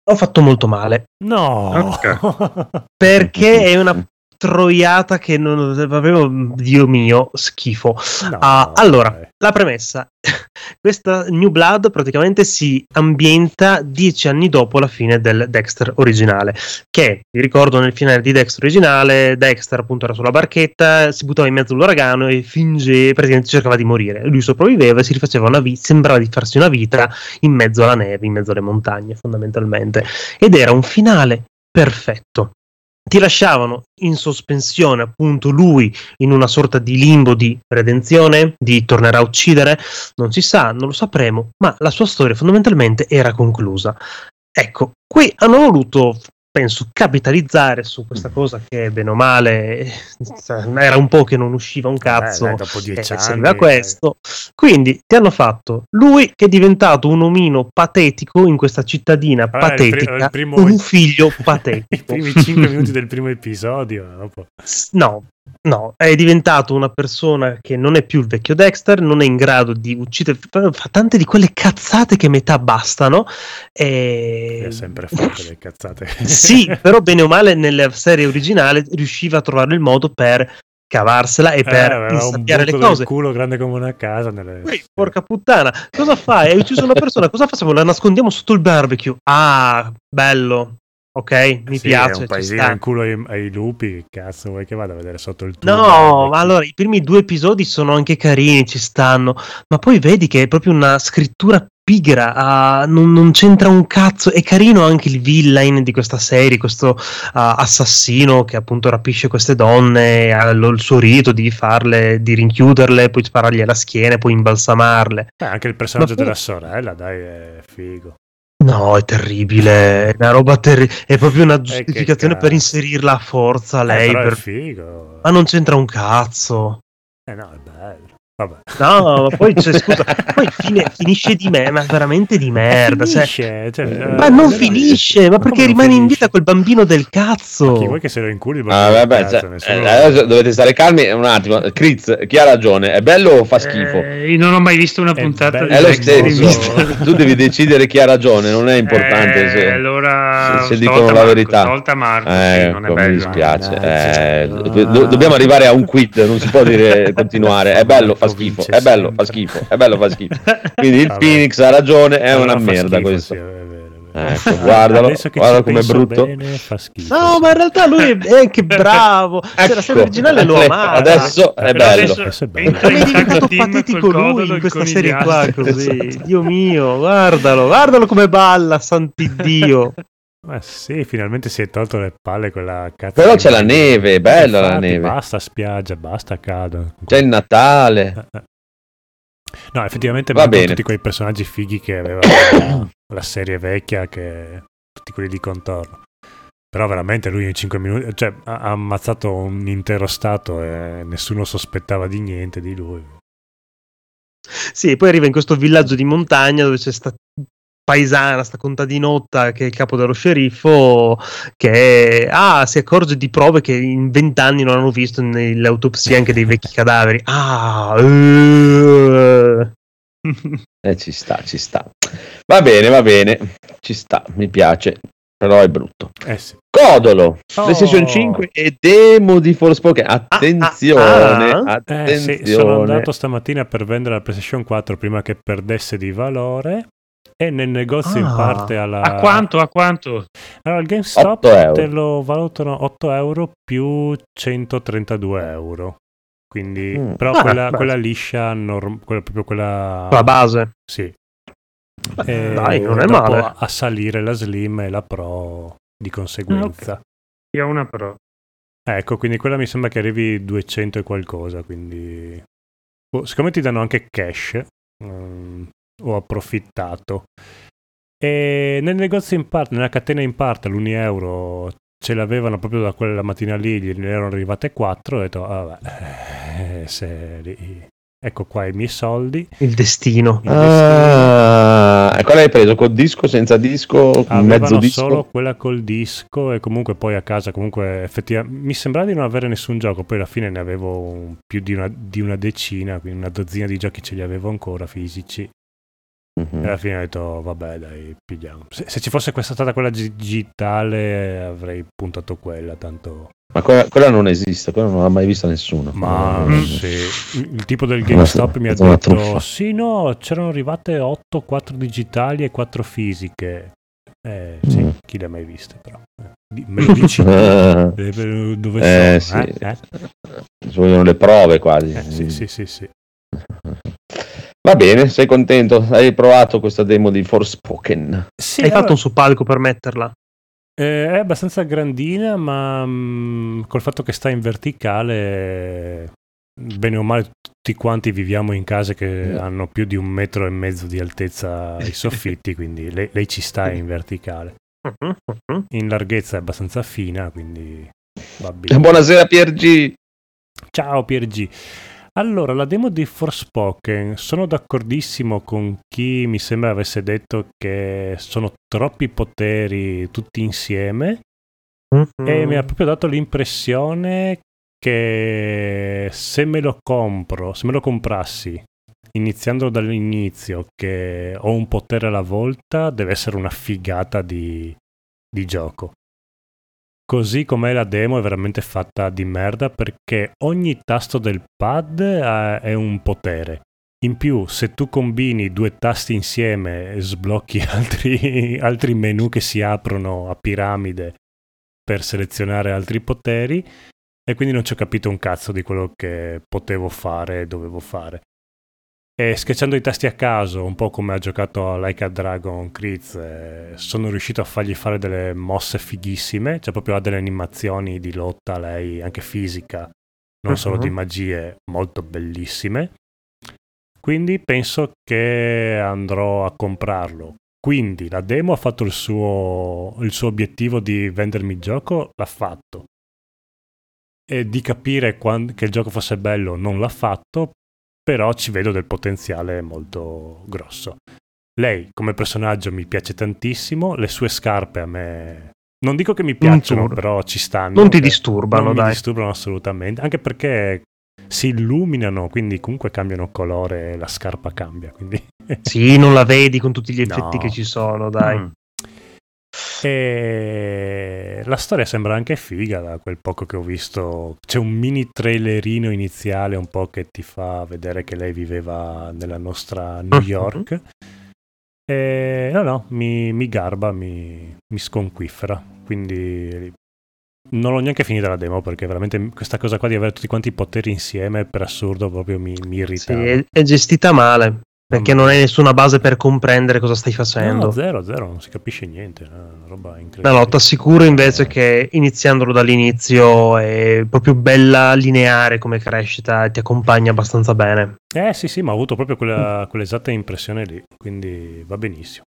Speaker 4: Ho fatto molto male
Speaker 1: No! [LAUGHS]
Speaker 4: perché è una troiata che non avevo, Dio mio, schifo.
Speaker 1: No,
Speaker 4: Ah, allora,
Speaker 1: dai.
Speaker 4: la premessa. [LAUGHS] Questa New Blood praticamente si ambienta dieci anni dopo la fine del Dexter originale. Che vi ricordo nel finale di Dexter originale, Dexter appunto era sulla barchetta, si buttava in mezzo all'uragano e finge, praticamente cercava di morire. Lui sopravviveva e si rifaceva una vita, sembrava di farsi una vita in mezzo alla neve, in mezzo alle montagne, fondamentalmente. Ed era un finale perfetto. Ti lasciavano in sospensione appunto lui in una sorta di limbo di redenzione, di tornerà a uccidere, non si sa, non lo sapremo, ma la sua storia fondamentalmente era conclusa. Ecco, qui hanno voluto, penso, capitalizzare su questa cosa che bene o male eh, era un po' che non usciva un cazzo.
Speaker 1: Eh, dai, dopo
Speaker 4: e
Speaker 1: dieci anni.
Speaker 4: serviva questo. Quindi ti hanno fatto lui che è diventato un omino patetico in questa cittadina
Speaker 1: il pri-
Speaker 4: patetica,
Speaker 1: il primo-
Speaker 4: un figlio [LAUGHS]
Speaker 1: I
Speaker 4: patetico.
Speaker 1: primi 5 [LAUGHS] minuti del primo episodio. dopo-
Speaker 4: No, no, è diventato una persona che non è più il vecchio Dexter, non è in grado di uccidere, fa tante di quelle cazzate che metà bastano. E...
Speaker 1: Ha sempre fatto le cazzate.
Speaker 4: sì, [LAUGHS] però bene o male nella serie originale riusciva a trovare il modo per cavarsela e
Speaker 1: Eh,
Speaker 4: per
Speaker 1: un
Speaker 4: insabbiare le cose.
Speaker 1: culo grande come una casa. Nelle...
Speaker 4: Poi, porca puttana, cosa fai? Hai ucciso una persona, cosa facciamo? La nascondiamo sotto il barbecue. Ah, bello. Ok, mi
Speaker 1: Sì,
Speaker 4: piace.
Speaker 1: È un paesino in culo ai, ai lupi. Che cazzo vuoi che vada a vedere sotto il tubo?
Speaker 4: No, ma allora i primi due episodi sono anche carini, ci stanno, ma poi vedi che è proprio una scrittura pigra, ah, non, non c'entra un cazzo. È carino anche il villain di questa serie, questo ah, assassino che appunto rapisce queste donne, ha lo- il suo rito di farle, di rinchiuderle, poi sparargli alla schiena, e poi imbalsamarle.
Speaker 1: Beh, anche il personaggio
Speaker 4: poi-
Speaker 1: della sorella, dai, è figo.
Speaker 4: No, è terribile, è una roba terribile, è proprio una
Speaker 1: Eh,
Speaker 4: giustificazione per inserirla a forza
Speaker 1: Eh,
Speaker 4: lei,
Speaker 1: è
Speaker 4: per-
Speaker 1: figo.
Speaker 4: ma non c'entra un cazzo.
Speaker 1: Eh no, è bello. Vabbè.
Speaker 4: No, ma poi cioè, scusa, poi fine- finisce di me, ma veramente di merda. cioè-
Speaker 1: Finisce, cioè, eh,
Speaker 4: ma non finisce, ma
Speaker 1: Ma
Speaker 4: perché rimane in
Speaker 1: finisce?
Speaker 4: vita quel bambino del cazzo.
Speaker 1: Ma chi vuoi che se lo inculi?
Speaker 2: Ah, vabbè,
Speaker 1: cazzo?
Speaker 2: cioè,
Speaker 1: Nessuno-
Speaker 2: eh, adesso dovete stare calmi un attimo. Critz, chi ha ragione? È bello o fa schifo?
Speaker 3: Eh, io non ho mai visto una
Speaker 1: È
Speaker 3: puntata
Speaker 1: bello.
Speaker 3: di
Speaker 2: è lo stesso. [LAUGHS] Tu devi decidere chi ha ragione, non è importante.
Speaker 3: Eh,
Speaker 2: se-
Speaker 3: allora,
Speaker 2: se- se dicono la
Speaker 3: Marco,
Speaker 2: verità.
Speaker 3: stolta Marco,
Speaker 2: Eh,
Speaker 3: non è
Speaker 2: ecco, mi
Speaker 3: bello.
Speaker 2: dispiace.
Speaker 1: Mannaggia.
Speaker 2: Eh, do- do- dobbiamo arrivare a un quid, non si può dire continuare. È bello, fa
Speaker 1: Marco
Speaker 2: schifo. È bello, fa schifo. È bello, fa schifo. [LAUGHS] Quindi il. Phoenix ha ragione, è una
Speaker 1: fa
Speaker 2: merda
Speaker 1: schifo,
Speaker 2: questo.
Speaker 1: sì, è è vero.
Speaker 2: Ecco, guardalo, [LAUGHS]
Speaker 1: che
Speaker 2: guarda com'è
Speaker 1: penso
Speaker 2: brutto.
Speaker 1: bene, fa schifo.
Speaker 4: No,
Speaker 1: sì.
Speaker 4: ma in realtà lui è è anche [LAUGHS] bravo. Cioè, la serie
Speaker 2: Ecco,
Speaker 4: originale lo
Speaker 2: eh,
Speaker 4: amava.
Speaker 2: Adesso è
Speaker 1: Però
Speaker 2: bello.
Speaker 3: adesso
Speaker 1: è bello.
Speaker 4: Come è diventato patetico lui in questa serie qua, così.
Speaker 2: Esatto.
Speaker 4: Dio mio, guardalo, guardalo come balla, sant'Iddio.
Speaker 1: Ma sì, finalmente si è tolto le palle quella cazzo.
Speaker 2: Però c'è la neve, è bella la neve.
Speaker 1: Basta spiaggia, basta caldo.
Speaker 2: C'è il Natale.
Speaker 1: Eh, eh. No, effettivamente
Speaker 2: Va bene.
Speaker 1: tutti quei personaggi fighi che aveva la, [COUGHS] la serie vecchia, che tutti quelli di contorno. Però veramente lui in 5 minuti, cioè ha ha ammazzato un intero stato e nessuno sospettava di niente di lui.
Speaker 4: Sì, poi arriva in questo villaggio di montagna dove c'è sta paesana, sta contadinotta che è il capo dello sceriffo che ah, si accorge di prove che in vent'anni non hanno visto nelle autopsie anche dei vecchi cadaveri. Ah, eh.
Speaker 2: Eh, ci sta, ci sta. Va bene, va bene. Ci sta, mi piace. Però è brutto.
Speaker 1: Eh sì.
Speaker 2: Codolo,
Speaker 1: Oh.
Speaker 2: PlayStation 5 e demo di Forspoken. Attenzione,
Speaker 4: ah,
Speaker 1: Eh
Speaker 2: attenzione.
Speaker 1: sì, sono andato stamattina per vendere la PlayStation 4 prima che perdesse di valore e nel negozio in
Speaker 4: Ah.
Speaker 1: parte alla...
Speaker 3: A quanto? A quanto?
Speaker 1: Allora, il GameStop
Speaker 2: 8 euro.
Speaker 1: te lo valutano 8 euro più 132 euro. Quindi,
Speaker 2: Mm.
Speaker 1: però
Speaker 4: Ah,
Speaker 1: quella, quella liscia, norm- quella, proprio quella...
Speaker 4: la base.
Speaker 1: Sì.
Speaker 4: Beh,
Speaker 1: E
Speaker 4: dai, non è male.
Speaker 1: A salire la Slim e la Pro di conseguenza.
Speaker 3: Io ho una pro.
Speaker 1: Ecco, quindi quella mi sembra che arrivi 200 e qualcosa, quindi... Oh, siccome ti danno anche cash, mm, ho approfittato. E nel negozio in parte, nella catena in parte, all'Uni Euro, ce l'avevano proprio da quella mattina lì, gliene erano arrivate 4, ho detto, ah, vabbè, eh, se li- ecco qua i miei soldi.
Speaker 4: Il destino.
Speaker 1: Il
Speaker 2: Ah, e quale hai preso? Con disco, senza disco,
Speaker 1: Avevano
Speaker 2: mezzo disco?
Speaker 1: solo quella col disco e comunque poi a casa comunque effettivamente mi sembrava di non avere nessun gioco, poi alla fine ne avevo un- più di una, di una decina, quindi una dozzina di giochi ce li avevo ancora fisici
Speaker 2: Mhm.
Speaker 1: e alla fine ho detto vabbè dai pigliamo. Se, se ci fosse questa stata quella digitale avrei puntato quella, tanto...
Speaker 2: Ma quella, quella non esiste, quella non l'ha mai vista nessuno.
Speaker 1: Ma
Speaker 2: Mm.
Speaker 1: sì, il tipo del GameStop mi ha detto sì no, c'erano arrivate 8, 4 digitali e 4 fisiche. Eh sì,
Speaker 2: Mm.
Speaker 1: chi le ha mai viste però? Eh, Me lo dici? [LAUGHS]
Speaker 2: Eh,
Speaker 1: Eh, Dove
Speaker 2: Eh,
Speaker 1: sono?
Speaker 2: sì.
Speaker 1: Eh?
Speaker 2: Ci vogliono le prove quasi.
Speaker 1: Sì, sì, sì, sì. [LAUGHS]
Speaker 2: Va bene, sei contento? Hai provato questa demo di Forspoken?
Speaker 1: Sì,
Speaker 4: Hai
Speaker 1: allora,
Speaker 4: fatto un soppalco per metterla?
Speaker 1: eh, è abbastanza grandina, ma mm, col fatto che sta in verticale, bene o male, tutti quanti viviamo in case che
Speaker 2: Eh.
Speaker 1: hanno più di un metro e mezzo di altezza i soffitti, [LAUGHS] quindi lei, lei ci sta in verticale.
Speaker 4: Mhm, mhm.
Speaker 1: In larghezza è abbastanza fina, quindi va bene.
Speaker 2: Buonasera Piergi.
Speaker 1: Ciao Piergi. Allora, la demo di Forspoken, sono d'accordissimo con chi mi sembra avesse detto che sono troppi poteri tutti insieme e mi ha proprio dato l'impressione che se me lo compro, se me lo comprassi iniziando dall'inizio che ho un potere alla volta, deve essere una figata di, di gioco. Così com'è la demo è veramente fatta di merda perché ogni tasto del pad eh, è un potere. In più, se tu combini due tasti insieme, sblocchi [LAUGHS] altri, altri menu che si aprono a piramide per selezionare altri poteri e quindi non ci ho capito un cazzo di quello che potevo fare e dovevo fare. E schiacciando i tasti a caso, un po' come ha giocato a Like a Dragon Critz, eh, sono riuscito a fargli fare delle mosse fighissime, cioè proprio ha delle animazioni di lotta, lei anche fisica, non solo
Speaker 4: Mhm.
Speaker 1: di magie, molto bellissime. Quindi penso che andrò a comprarlo. Quindi la demo ha fatto il suo, il suo obiettivo di vendermi il gioco, l'ha fatto. E di capire quan- che il gioco fosse bello non l'ha fatto, però ci vedo del potenziale molto grosso. Lei come personaggio mi piace tantissimo, le sue scarpe a me non dico che mi piacciono, però ci stanno.
Speaker 4: Non ti disturbano,
Speaker 1: non
Speaker 4: dai.
Speaker 1: mi disturbano assolutamente, anche perché si illuminano, quindi comunque cambiano colore e la scarpa cambia. Quindi...
Speaker 4: sì, non la vedi con tutti gli [LAUGHS] effetti
Speaker 1: No.
Speaker 4: che ci sono, dai.
Speaker 3: Mm.
Speaker 1: E la storia sembra anche figa da quel poco che ho visto. C'è un mini trailerino iniziale un po' che ti fa vedere che lei viveva nella nostra New
Speaker 4: Mhm.
Speaker 1: York. E no, no, mi, mi garba, mi, mi sconquiffera. Quindi non l'ho neanche finita la demo perché veramente questa cosa qua di avere tutti quanti i poteri insieme per assurdo proprio mi, mi irrita.
Speaker 4: Sì, è, è gestita male. Perché non hai nessuna base per comprendere cosa stai facendo.
Speaker 1: No, zero, zero, non si capisce niente. è Una roba incredibile.
Speaker 4: No, no, ti assicuro invece che iniziandolo dall'inizio è proprio bella lineare come crescita e ti accompagna abbastanza bene.
Speaker 1: Eh sì, sì, ma ho avuto proprio quella, quell'esatta impressione lì, quindi va benissimo.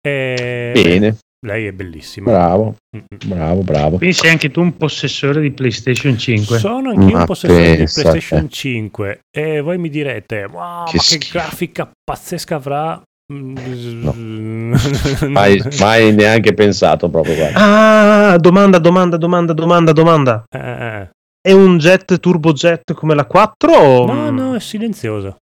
Speaker 1: E
Speaker 2: Bene,
Speaker 1: lei è bellissima.
Speaker 2: bravo,
Speaker 1: Mm-mm.
Speaker 2: bravo, bravo.
Speaker 3: Quindi sei anche tu un possessore di PlayStation 5.
Speaker 1: Sono anch'io
Speaker 2: Ma
Speaker 1: un possessore di PlayStation
Speaker 2: te.
Speaker 1: 5 e voi mi direte, wow,
Speaker 2: Che
Speaker 1: ma che
Speaker 2: schifo."
Speaker 1: grafica pazzesca avrà.
Speaker 2: No.
Speaker 1: Mm, [LAUGHS]
Speaker 2: Mai, mai neanche pensato proprio, guarda.
Speaker 4: Ah, domanda, domanda, domanda, domanda, domanda.
Speaker 1: Eh, eh.
Speaker 4: È un jet turbojet come la 4? O...
Speaker 1: No, no, è silenzioso.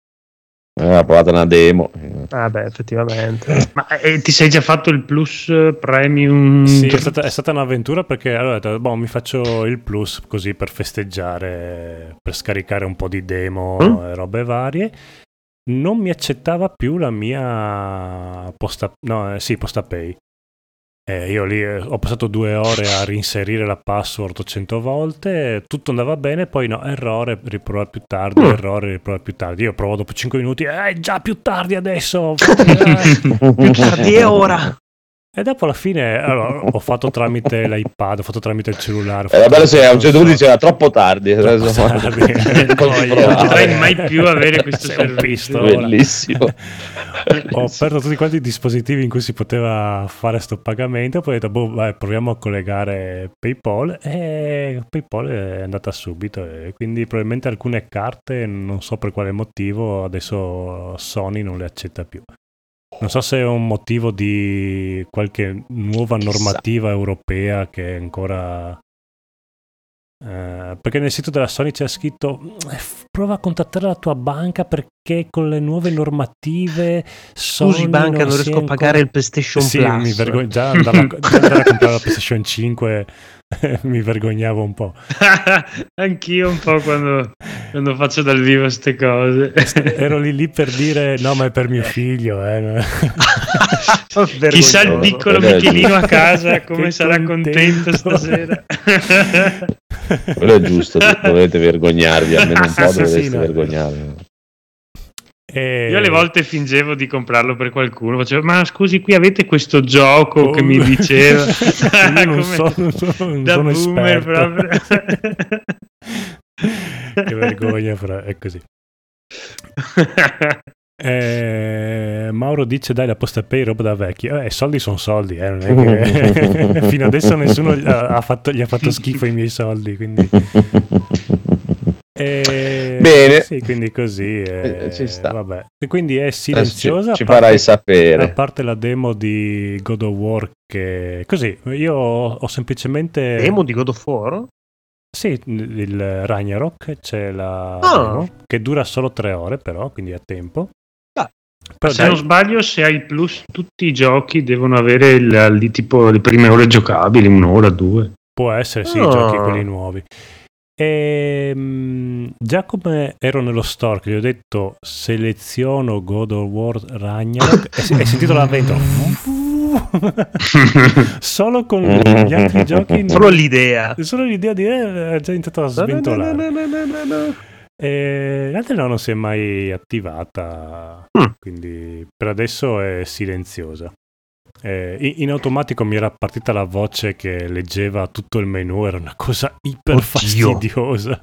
Speaker 2: Eh, ha provato una demo.
Speaker 4: Ah, beh, effettivamente.
Speaker 3: Ma eh, ti sei già fatto il Plus eh, Premium?
Speaker 1: Sì, è stata, è stata un'avventura perché allora ho detto, boh, mi faccio il plus così per festeggiare, per scaricare un po' di demo
Speaker 4: Mm.
Speaker 1: e robe varie. Non mi accettava più la mia posta, no, eh, sì, posta pay. Eh, io lì eh, ho passato due ore a reinserire la password 800 volte, tutto andava bene, poi no, errore, riprovare più tardi,
Speaker 4: Mm.
Speaker 1: errore, riprovare più tardi. Io provo dopo 5 minuti, eh, è già più tardi adesso. [LAUGHS] [LAUGHS]
Speaker 4: Più tardi è ora.
Speaker 1: E dopo alla fine allora, ho fatto tramite [LAUGHS] l'iPad, ho fatto tramite il cellulare.
Speaker 2: Era
Speaker 1: fatto
Speaker 2: bello se a un certo punto diceva troppo tardi.
Speaker 1: Troppo tardi.
Speaker 2: Provare. [LAUGHS]
Speaker 3: Non potrai mai più avere [LAUGHS] questo
Speaker 1: Sei
Speaker 3: servizio.
Speaker 2: Bellissimo.
Speaker 1: Ho aperto tutti quanti i dispositivi in cui si poteva fare sto pagamento, poi ho detto, boh, vai, proviamo a collegare PayPal e PayPal è andata subito e quindi probabilmente alcune carte, non so per quale motivo, adesso Sony non le accetta più. Non so se è un motivo di qualche nuova
Speaker 2: Chissà.
Speaker 1: normativa europea che è ancora... eh, perché nel sito della Sony c'è scritto "Eh, prova a contattare la tua banca perché con le nuove normative Sony
Speaker 4: Scusi, banca, non riesco a pagare il PlayStation
Speaker 1: sì,
Speaker 4: Plus.
Speaker 1: mi vergogno già andare a, a comprare la PlayStation 5 [LAUGHS] mi vergognavo un po'. [LAUGHS]
Speaker 3: Anch'io un po' quando, quando faccio dal vivo queste cose.
Speaker 1: Ero lì lì per dire no, ma è per mio figlio, eh. [LAUGHS]
Speaker 3: Chissà il piccolo Michelino a casa come
Speaker 1: Che
Speaker 3: sarà contento
Speaker 1: contento.
Speaker 3: stasera.
Speaker 2: Quello è giusto, dovete vergognarvi, almeno un po'
Speaker 1: sì,
Speaker 2: dovreste
Speaker 1: sì, no.
Speaker 2: vergognarvi.
Speaker 1: E-
Speaker 3: Io alle volte fingevo di comprarlo per qualcuno, facevo, ma scusi, qui avete questo gioco che mi diceva. [LAUGHS]
Speaker 1: Io non
Speaker 3: Come-
Speaker 1: so, non sono, non
Speaker 3: da
Speaker 1: sono
Speaker 3: boomer
Speaker 1: esperto.
Speaker 3: proprio. [LAUGHS]
Speaker 1: che vergogna, però è così. [LAUGHS] Eh, Mauro dice dai la posta pay roba da vecchio eh, soldi sono soldi eh, non è che [LAUGHS] fino adesso nessuno gli ha, fatto, gli ha fatto schifo i miei soldi quindi Eh,
Speaker 2: Bene.
Speaker 1: sì quindi così eh,
Speaker 2: Eh, ci sta.
Speaker 1: vabbè. e quindi è
Speaker 2: Adesso
Speaker 1: silenziosa
Speaker 2: ci, ci
Speaker 1: a parte-
Speaker 2: farai
Speaker 1: a
Speaker 2: sapere.
Speaker 1: parte la demo di God of War che così io ho semplicemente
Speaker 4: Demo di God of War?
Speaker 1: sì, il Ragnarok c'è la
Speaker 4: Ah.
Speaker 1: che dura solo tre ore però, quindi a tempo. Però
Speaker 3: Se
Speaker 1: dai,
Speaker 3: non sbaglio, se hai il plus, tutti i giochi devono avere il, lì tipo le prime ore giocabili, un'ora, due.
Speaker 1: può essere sì, i
Speaker 4: Ah.
Speaker 1: giochi quelli nuovi. E, mm, già come ero nello store che gli ho detto seleziono God of War Ragnarok hai sentito la ventola [LAUGHS] solo con gli altri giochi
Speaker 4: Solo l'idea.
Speaker 1: solo l'idea di eh, è già iniziato a sventolare
Speaker 4: No, no, no, no, no, no.
Speaker 1: E l'altra no, non si è mai attivata,
Speaker 4: Mm.
Speaker 1: quindi per adesso è silenziosa. Eh, in, in automatico mi era partita la voce che leggeva tutto il menu, era una cosa iper
Speaker 4: Oddio.
Speaker 1: fastidiosa.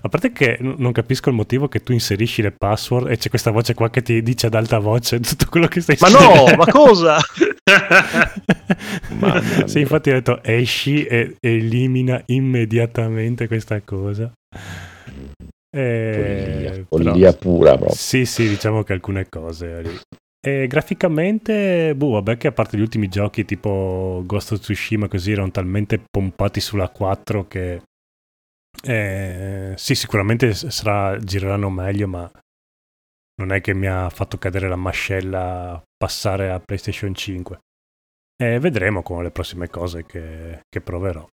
Speaker 1: A parte che n- non capisco il motivo che tu inserisci le password e c'è questa voce qua che ti dice ad alta voce tutto quello che stai
Speaker 4: Ma no, ma cosa?
Speaker 2: Mamma [LAUGHS] mia.
Speaker 1: sì, infatti ho detto esci e elimina immediatamente questa cosa. Eh,
Speaker 2: follia, pura proprio.
Speaker 1: Sì, sì, diciamo che alcune cose lì. E graficamente, boh, vabbè che a parte gli ultimi giochi tipo Ghost of Tsushima così erano talmente pompati sulla 4 che eh, sì, sicuramente sarà, gireranno meglio, ma non è che mi ha fatto cadere la mascella passare a PlayStation 5. E vedremo con le prossime cose che, che proverò.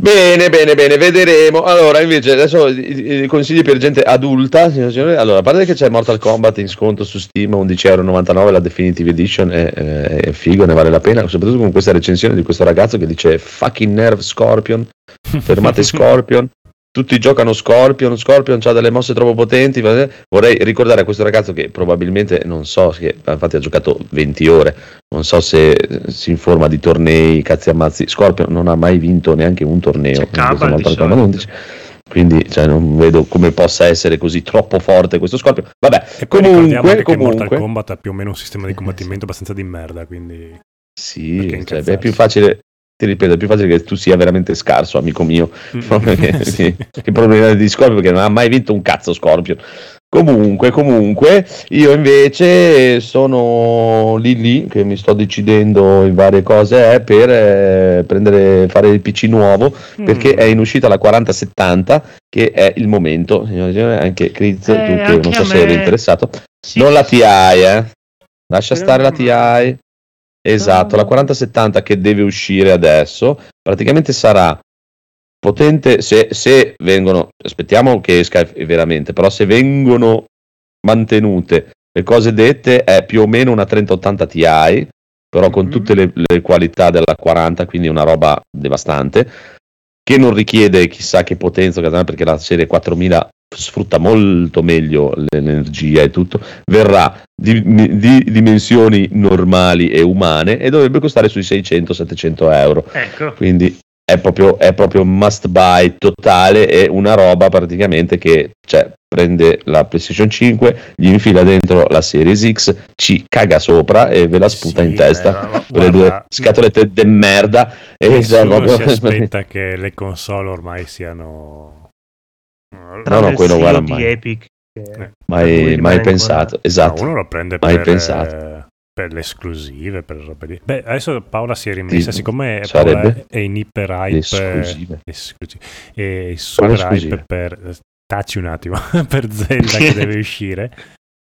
Speaker 2: Bene, bene, bene, vedremo. Allora, invece, adesso i, i consigli per gente adulta. signore e. Allora, a parte che c'è Mortal Kombat in sconto su Steam, 11,99€ la Definitive Edition, è- è figo, ne vale la pena. Soprattutto con questa recensione di questo ragazzo che dice fucking nerve Scorpion, [LAUGHS] fermate Scorpion. Tutti giocano Scorpion, Scorpion ha delle mosse troppo potenti. Vorrei ricordare a questo ragazzo che probabilmente non so, che infatti ha giocato 20 ore, non so se eh, si informa di tornei, cazzi ammazzi. Scorpion non ha mai vinto neanche un torneo.
Speaker 3: C'è
Speaker 2: in questo
Speaker 3: Cabal di
Speaker 2: Mortal Kombat
Speaker 3: solito.
Speaker 2: 11. Quindi cioè, non vedo come possa essere così troppo forte questo Scorpion. Vabbè,
Speaker 1: E poi
Speaker 2: comunque,
Speaker 1: anche che Mortal
Speaker 2: comunque
Speaker 1: Kombat ha più o meno un sistema di combattimento abbastanza di merda, quindi...
Speaker 2: Sì, cioè, è più facile. Ti ripeto, è più facile che tu sia veramente scarso, amico mio. [LAUGHS] che,
Speaker 1: Sì.
Speaker 2: che, problema di Scorpion perché non ha mai vinto un cazzo Scorpion. Comunque, comunque, io invece sono lì lì che mi sto decidendo in varie cose eh, per eh, prendere, fare il PC nuovo perché
Speaker 1: Mm.
Speaker 2: è in uscita la 4070 che è il momento. E signori, Anche Chris, tu che non so se eri interessato.
Speaker 3: Sì,
Speaker 2: non la TI, eh. Lascia stare la. TI. Esatto, la 4070 che deve uscire adesso praticamente sarà potente se, se vengono, aspettiamo che esca veramente, però se vengono mantenute le cose dette è più o meno una 3080 Ti, però con
Speaker 3: Mhm.
Speaker 2: tutte le, le qualità della 40, quindi una roba devastante, che non richiede chissà che potenza, perché la serie 4000 sfrutta molto meglio l'energia e tutto, verrà di, di dimensioni normali e umane e dovrebbe costare sui 600-700 euro.
Speaker 3: Ecco,
Speaker 2: Quindi è proprio, è proprio un must buy totale e una roba praticamente che cioè, prende la PlayStation 5, gli infila dentro la Series X, ci caga sopra e ve la sputa
Speaker 1: Sì,
Speaker 2: in testa. con le due scatolette de merda e cioè, proprio-
Speaker 1: si aspetta [LAUGHS] che le console ormai siano...
Speaker 2: No, no,
Speaker 4: il
Speaker 2: quello guarda
Speaker 4: di
Speaker 2: mai.
Speaker 4: Epic. che-
Speaker 1: Eh.
Speaker 4: per
Speaker 2: mai, mai pensato.
Speaker 1: No,
Speaker 2: Esatto.
Speaker 1: uno lo prende
Speaker 2: Mai
Speaker 1: per,
Speaker 2: pensato.
Speaker 1: eh, per le esclusive, per robe lì. Beh, adesso Paola si è rimessa,
Speaker 2: Sì,
Speaker 1: siccome
Speaker 2: sarebbe.
Speaker 1: Paola è in iper hype,
Speaker 2: esclusive.
Speaker 1: esclusive, e super hype per taci un attimo [LAUGHS] per Zelda che deve [LAUGHS] uscire,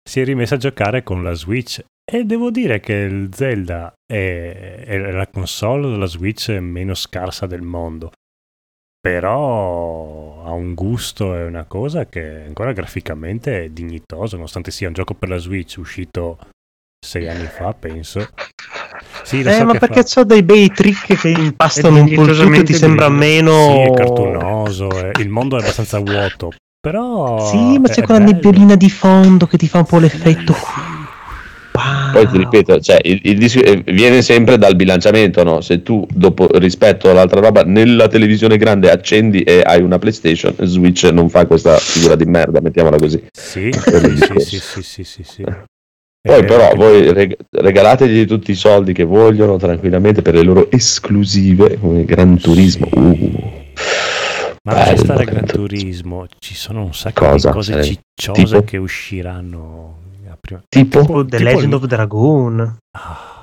Speaker 1: si è rimessa a giocare con la Switch e devo dire che il Zelda è, è la console della Switch meno scarsa del mondo. Però ha un gusto e una cosa che ancora graficamente è dignitoso, nonostante sia un gioco per la Switch uscito sei anni fa, penso. Sì, lo
Speaker 4: Eh,
Speaker 1: so
Speaker 4: ma
Speaker 1: che
Speaker 4: perché
Speaker 1: fa-
Speaker 4: c'ho dei bei trick che impastano un po' il tutto e ti sembra meno...
Speaker 1: Sì, è cartunoso, è- il mondo è abbastanza vuoto, però...
Speaker 4: Sì, ma c'è quella
Speaker 1: bello.
Speaker 4: nebbiolina di fondo che ti fa un po' l'effetto. Wow.
Speaker 2: Poi ti ripeto, cioè, il, il dis- eh, viene sempre dal bilanciamento, no? Se tu, dopo, rispetto all'altra roba, nella televisione grande accendi e hai una PlayStation, Switch non fa questa figura di merda, mettiamola così.
Speaker 1: Sì, [LAUGHS] sì, sì, sì, sì, sì, sì. [LAUGHS]
Speaker 2: Poi però voi reg- regalategli tutti i soldi che vogliono tranquillamente per le loro esclusive come Gran Turismo.
Speaker 1: Sì.
Speaker 2: Uh.
Speaker 1: Ma
Speaker 2: Bello,
Speaker 1: stare
Speaker 2: Gran
Speaker 1: Gran
Speaker 2: Turismo.
Speaker 1: Turismo, ci sono un sacco
Speaker 2: Cosa?
Speaker 1: di cose
Speaker 2: Eh,
Speaker 1: cicciose
Speaker 2: tipo?
Speaker 1: che usciranno prima-
Speaker 2: Tipo?
Speaker 4: Tipo The
Speaker 1: tipo
Speaker 4: Legend
Speaker 1: il-
Speaker 4: of Dragoon.
Speaker 1: Ah,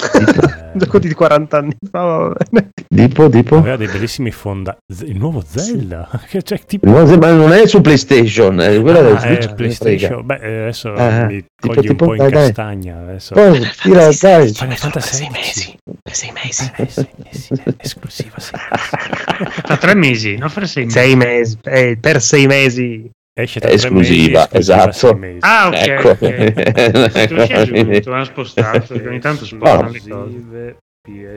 Speaker 2: Tipo? [LAUGHS]
Speaker 4: Gioco di 40 anni fa, va bene.
Speaker 2: Tipo, tipo?
Speaker 1: aveva dei bellissimi fonda... Z- Il nuovo Zelda, [LAUGHS] che cioè, tipo...
Speaker 2: No, ma non è su PlayStation, è quella del
Speaker 1: Ah,
Speaker 2: Switch.
Speaker 1: è PlayStation. Beh, eh, adesso
Speaker 2: Ah,
Speaker 1: mi
Speaker 2: tipo,
Speaker 1: cogli
Speaker 2: tipo,
Speaker 1: un po' in
Speaker 2: dai,
Speaker 1: castagna. Adesso.
Speaker 2: Poi, tira, dai.
Speaker 1: Final Fantasy
Speaker 4: sei
Speaker 1: 16.
Speaker 4: mesi. Per sei mesi.
Speaker 1: Eh, sei mesi, eh, esclusiva, sì. [LAUGHS]
Speaker 3: tra tre mesi, no? Per sei mesi.
Speaker 4: Sei mesi. eh, per sei mesi.
Speaker 1: Esce tra
Speaker 2: È
Speaker 1: tre mesi,
Speaker 2: esclusiva, esatto.
Speaker 1: sei mesi.
Speaker 3: Ah, ok.
Speaker 2: Ecco.
Speaker 3: ok. [LAUGHS] Tu si è giunto, hanno spostato, perché ogni tanto spostano cose.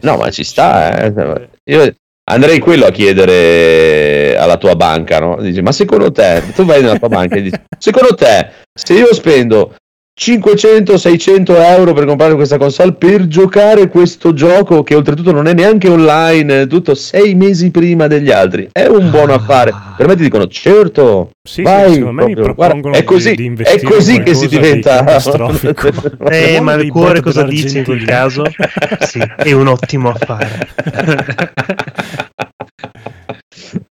Speaker 2: No, ma ci sta, eh. Io andrei quello a chiedere alla tua banca, no? Dici, ma secondo te, tu vai nella tua banca e dici, secondo te, se io spendo 500-600 euro per comprare questa console per giocare questo gioco che oltretutto non è neanche online, tutto sei mesi prima degli altri, è un buon
Speaker 4: Ah.
Speaker 2: affare. Per me ti dicono, certo,
Speaker 1: Sì,
Speaker 2: vai,
Speaker 1: sì, secondo me mi
Speaker 2: proprio,
Speaker 1: propongono
Speaker 2: guarda, è così,
Speaker 1: di, di
Speaker 2: è così che si diventa. [LAUGHS]
Speaker 4: Eh, ma il cuore cosa dice in quel caso? Sì, è un ottimo affare. [LAUGHS]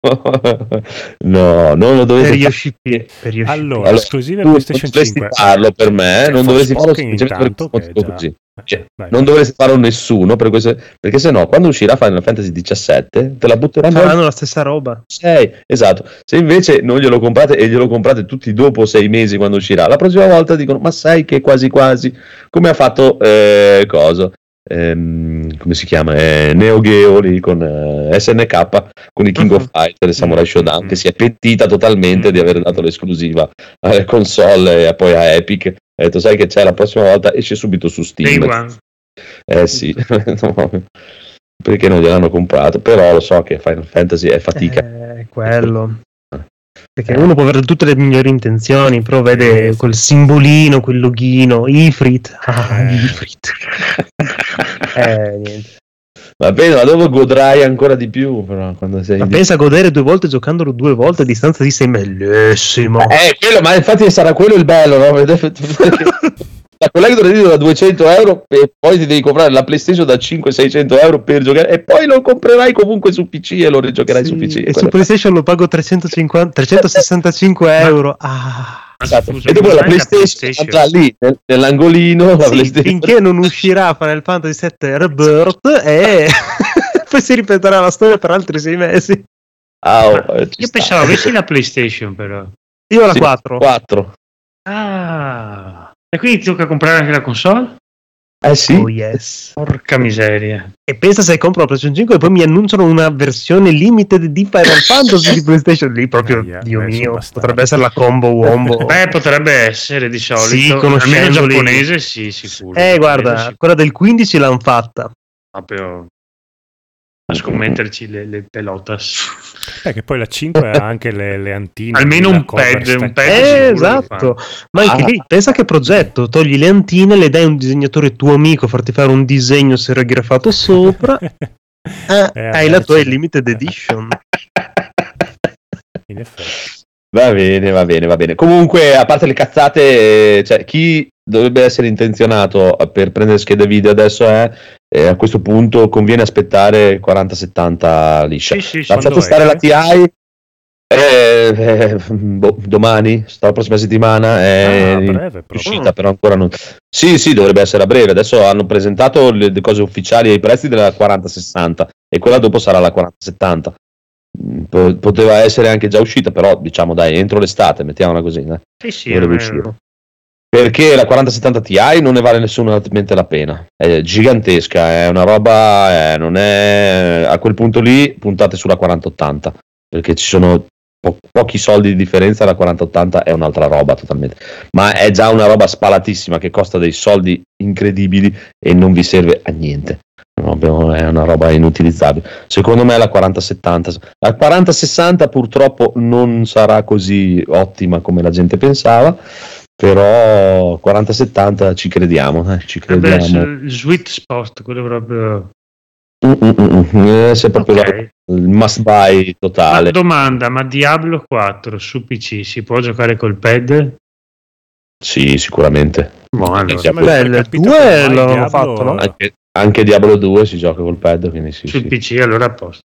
Speaker 4: [LAUGHS]
Speaker 2: no, non lo dovete
Speaker 4: Per
Speaker 2: fare.
Speaker 4: Yoshi. Per Yoshi.
Speaker 1: Allora,
Speaker 2: Allora,
Speaker 1: esclusive
Speaker 2: Tu non
Speaker 1: PlayStation
Speaker 2: dovresti
Speaker 1: 5.
Speaker 2: farlo per me,
Speaker 1: C'è
Speaker 2: non dovresti farlo
Speaker 1: intanto, è
Speaker 2: così. Cioè,
Speaker 1: Vai.
Speaker 2: non dovresti farlo nessuno per questo- perché se no quando uscirà Final Fantasy XVII te la butteranno
Speaker 4: Faranno la stessa roba.
Speaker 2: 6 esatto se invece non glielo comprate e glielo comprate tutti dopo sei mesi quando uscirà la prossima volta dicono ma sai che quasi quasi come ha fatto eh, coso Ehm, come si chiama eh, Neo Geo lì con eh, SNK con i King of
Speaker 4: Mhm.
Speaker 2: Fighter e Samurai
Speaker 1: Mhm.
Speaker 2: Shodown che si è pentita totalmente di aver dato l'esclusiva alle console e poi a Epic ha detto sai che c'è la prossima volta esce subito su
Speaker 3: Day
Speaker 2: Steam
Speaker 3: one.
Speaker 2: eh sì [LAUGHS] perché non gliel'hanno comprato però lo so che Final Fantasy è fatica
Speaker 4: Eh, quello. Perché uno può avere tutte le migliori intenzioni, però vede quel simbolino, quel loghino, Ifrit. Ah,
Speaker 1: Eh.
Speaker 4: Ifrit. [LAUGHS] Eh, niente.
Speaker 2: Va bene, ma dopo godrai ancora di più, però, quando sei
Speaker 4: Ma
Speaker 2: in-
Speaker 4: pensa a godere due volte giocandolo due volte a distanza di sei bellissimo.
Speaker 2: Eh, quello, ma infatti sarà quello il bello, no? [LAUGHS] La collector di da 200 euro e poi ti devi comprare la PlayStation da 500-600 euro per giocare e poi lo comprerai comunque su PC e lo rigiocherai su
Speaker 4: Sì,
Speaker 2: PC.
Speaker 4: e su PlayStation lo pago 350, 365 [LAUGHS] euro. Ah.
Speaker 2: Esatto.
Speaker 3: Scusa,
Speaker 2: E dopo la PlayStation,
Speaker 3: PlayStation?
Speaker 2: andrà lì nel- nell'angolino la
Speaker 4: Sì, finché non uscirà Final Fantasy VII Rebirth e [LAUGHS] poi si ripeterà la storia per altri sei mesi.
Speaker 2: Ah, oh,
Speaker 3: Io
Speaker 2: sta.
Speaker 3: pensavo avessi la PlayStation, però.
Speaker 4: Io ho la
Speaker 2: Sì,
Speaker 4: 4.
Speaker 2: 4.
Speaker 3: Ah. E quindi ti tocca comprare anche la console?
Speaker 2: Eh sì.
Speaker 4: Oh yes.
Speaker 3: Porca miseria.
Speaker 4: E pensa se compro la PlayStation 5 e poi mi annunciano una versione limited di Final Fantasy di PlayStation lì proprio
Speaker 1: Aia,
Speaker 4: Dio
Speaker 1: beh, sono
Speaker 4: mio,
Speaker 1: bastardi.
Speaker 4: potrebbe essere la combo wombo. [LAUGHS]
Speaker 3: Beh, potrebbe essere di solito.
Speaker 4: Sì,
Speaker 3: Almeno
Speaker 4: conoscendoli.
Speaker 3: giapponese, sì, sicuro.
Speaker 4: eh guarda,
Speaker 3: sì,
Speaker 4: quella del 15 l'hanno fatta.
Speaker 3: proprio a scommetterci le, le pelotas.
Speaker 1: Eh, che poi la 5 ha anche le, le antine.
Speaker 3: Almeno un pad, un pad.
Speaker 4: Eh, esatto. Ma
Speaker 2: Ah.
Speaker 4: lì, pensa che progetto, togli le antine, le dai a un disegnatore tuo amico a farti fare un disegno serigrafato sopra, [LAUGHS] eh,
Speaker 1: Eh,
Speaker 4: hai la tua
Speaker 1: c'è-
Speaker 4: limited edition.
Speaker 1: In effetti.
Speaker 2: Va bene, va bene, va bene. Comunque, a parte le cazzate, eh, cioè, chi dovrebbe essere intenzionato per prendere schede video adesso è, eh, a questo punto conviene aspettare 40-70 liscia.
Speaker 3: Sì, sì, sì.
Speaker 2: Lascia
Speaker 1: quando
Speaker 2: testare la
Speaker 1: esce?
Speaker 2: TI eh, eh, boh, domani, sta la prossima settimana è
Speaker 1: Ah, a breve
Speaker 2: uscita, però ancora non. Sì, sì, dovrebbe essere a breve. Adesso hanno presentato le, le cose ufficiali e i prezzi della 4060 e quella dopo sarà la 4070. Mm, po- Poteva essere anche già uscita, però diciamo dai, entro l'estate, mettiamola così. eh.
Speaker 3: Sì, sì,
Speaker 2: dovrebbe
Speaker 3: eh,
Speaker 2: uscire. Perché la 4070 Ti non ne vale nessunamente la pena. È gigantesca, è una roba. eh, non è a quel punto lì puntate sulla 4080 perché ci sono po- pochi soldi di differenza. La 4080 è un'altra roba totalmente, ma è già una roba spalatissima che costa dei soldi incredibili e non vi serve a niente. È una roba inutilizzabile. Secondo me la 4070, la 4060 purtroppo non sarà così ottima come la gente pensava però 40-70 ci crediamo, eh, ci
Speaker 3: Dovrebbe
Speaker 2: crediamo.
Speaker 3: essere il sweet spot, quello proprio.
Speaker 2: Mm, mm, mm, mm. Eh, se proprio la-
Speaker 3: Ok.
Speaker 2: il must buy
Speaker 3: Ma
Speaker 2: totale.
Speaker 3: domanda, ma Diablo 4 su PC si può giocare col pad?
Speaker 2: Sì, sicuramente.
Speaker 3: Boh, allora,
Speaker 1: Ma
Speaker 4: Beh,
Speaker 1: capito
Speaker 4: due
Speaker 1: Diablo-
Speaker 4: fatto, no?
Speaker 2: Anche, anche Diablo 2 si gioca col pad, quindi sì.
Speaker 3: sul
Speaker 2: sì.
Speaker 3: PC allora a posto.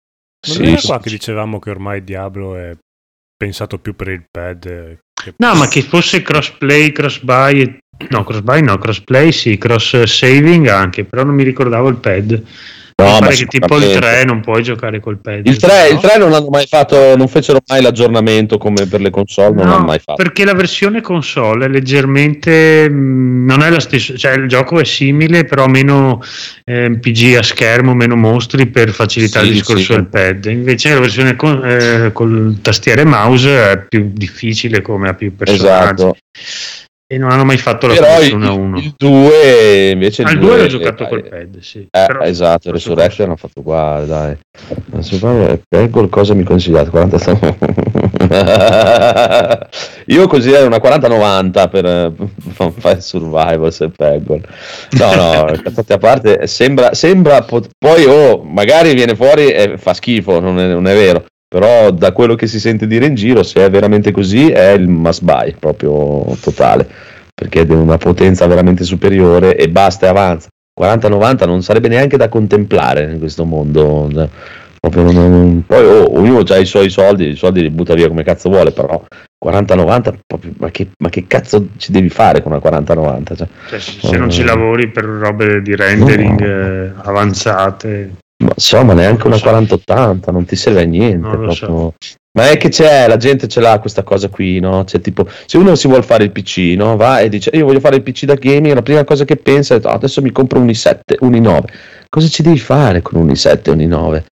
Speaker 1: Non
Speaker 2: Sì,
Speaker 1: era
Speaker 2: sì,
Speaker 1: qua
Speaker 2: sì.
Speaker 1: che dicevamo che ormai Diablo è pensato più per il pad.
Speaker 3: No, ma che fosse crossplay, cross-buy, e- no, cross-buy no, crossplay sì, cross-saving anche, però non mi ricordavo il pad.
Speaker 2: No, ma
Speaker 3: pare che tipo il
Speaker 2: sicuramente.
Speaker 3: 3 non puoi giocare col pad.
Speaker 2: Il 3,
Speaker 3: no?
Speaker 2: il 3 non hanno mai fatto, non fecero mai l'aggiornamento come per le console, non
Speaker 3: No,
Speaker 2: hanno mai fatto.
Speaker 3: perché la versione console è leggermente non è la stessa, cioè il gioco è simile, però meno eh, PG a schermo, meno mostri per facilitare
Speaker 2: Sì,
Speaker 3: il discorso
Speaker 2: sì.
Speaker 3: del pad. Invece la versione con, eh, col tastiere e mouse è più difficile come ha più personaggi
Speaker 2: Esatto.
Speaker 3: E non hanno mai fatto la
Speaker 2: Però il,
Speaker 3: versione 1 a 1.
Speaker 2: il 2 invece
Speaker 3: il 2 l'ho giocato col pad, sì.
Speaker 2: Eh,
Speaker 3: Però-
Speaker 2: esatto, Resurrection hanno fatto uguale, dai. Non si fa, Peggle cosa mi consigliate? 40... [LAUGHS] Io consiglierei una 40-90 per eh, [LAUGHS] fare survival se Peggle. No, no, [LAUGHS] cazzate a parte, sembra, sembra pot- poi oh, magari viene fuori e fa schifo, non è, non è vero. Però da quello che si sente dire in giro, se è veramente così, è il must buy proprio totale. Perché è di una potenza veramente superiore e basta e avanza. 40-90 non sarebbe neanche da contemplare in questo mondo. Non- non- poi oh, ognuno ha i suoi soldi, i soldi li butta via come cazzo vuole, però 40-90, proprio- ma, che, ma che cazzo ci devi fare con una 40-90? Cioè,
Speaker 3: Cioè, se non ci lavori per robe di rendering eh, avanzate,
Speaker 2: ma insomma, neanche una
Speaker 3: so.
Speaker 2: 40-80, non ti serve a niente.
Speaker 3: Lo so.
Speaker 2: Ma è che c'è, la gente ce l'ha questa cosa qui, no? C'è tipo, se uno si vuole fare il PC, no? Va e dice, io voglio fare il PC da gaming, la prima cosa che pensa è, "Ah, adesso mi compro un i7, un i9. Cosa ci devi fare con un i7 e un i9?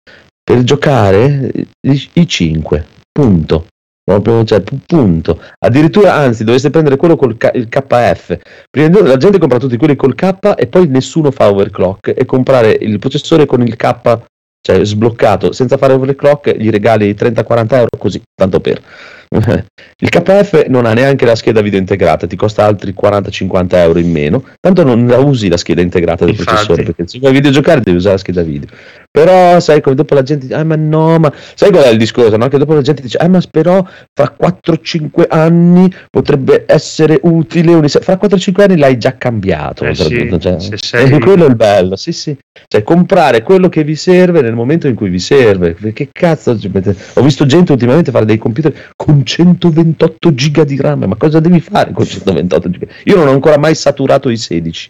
Speaker 2: Per giocare i, i 5, punto. Proprio, cioè, pu- punto. Addirittura, anzi, dovreste prendere quello col K- il KF. Prima la gente compra tutti quelli col K e poi nessuno fa overclock e comprare il processore con il K cioè sbloccato senza fare overclock gli regali 30-40 euro così tanto per [LAUGHS] il KF non ha neanche la scheda video integrata ti costa altri 40-50 euro in meno tanto non la usi la scheda integrata del
Speaker 3: Infatti.
Speaker 2: processore perché se vuoi videogiocare devi usare la scheda video però sai come dopo la gente dice ah ma no ma sai qual è il discorso no? che dopo la gente dice ah ma però fra 4-5 anni potrebbe essere utile un i7." fra 4-5 anni l'hai già cambiato
Speaker 3: Eh sì,
Speaker 2: cioè.
Speaker 3: se sei-
Speaker 2: E quello è il bello sì sì cioè comprare quello che vi serve nel momento in cui vi serve che cazzo ho visto gente ultimamente fare dei computer con 128 giga di RAM ma cosa devi fare con 128 giga io non ho ancora mai saturato i 16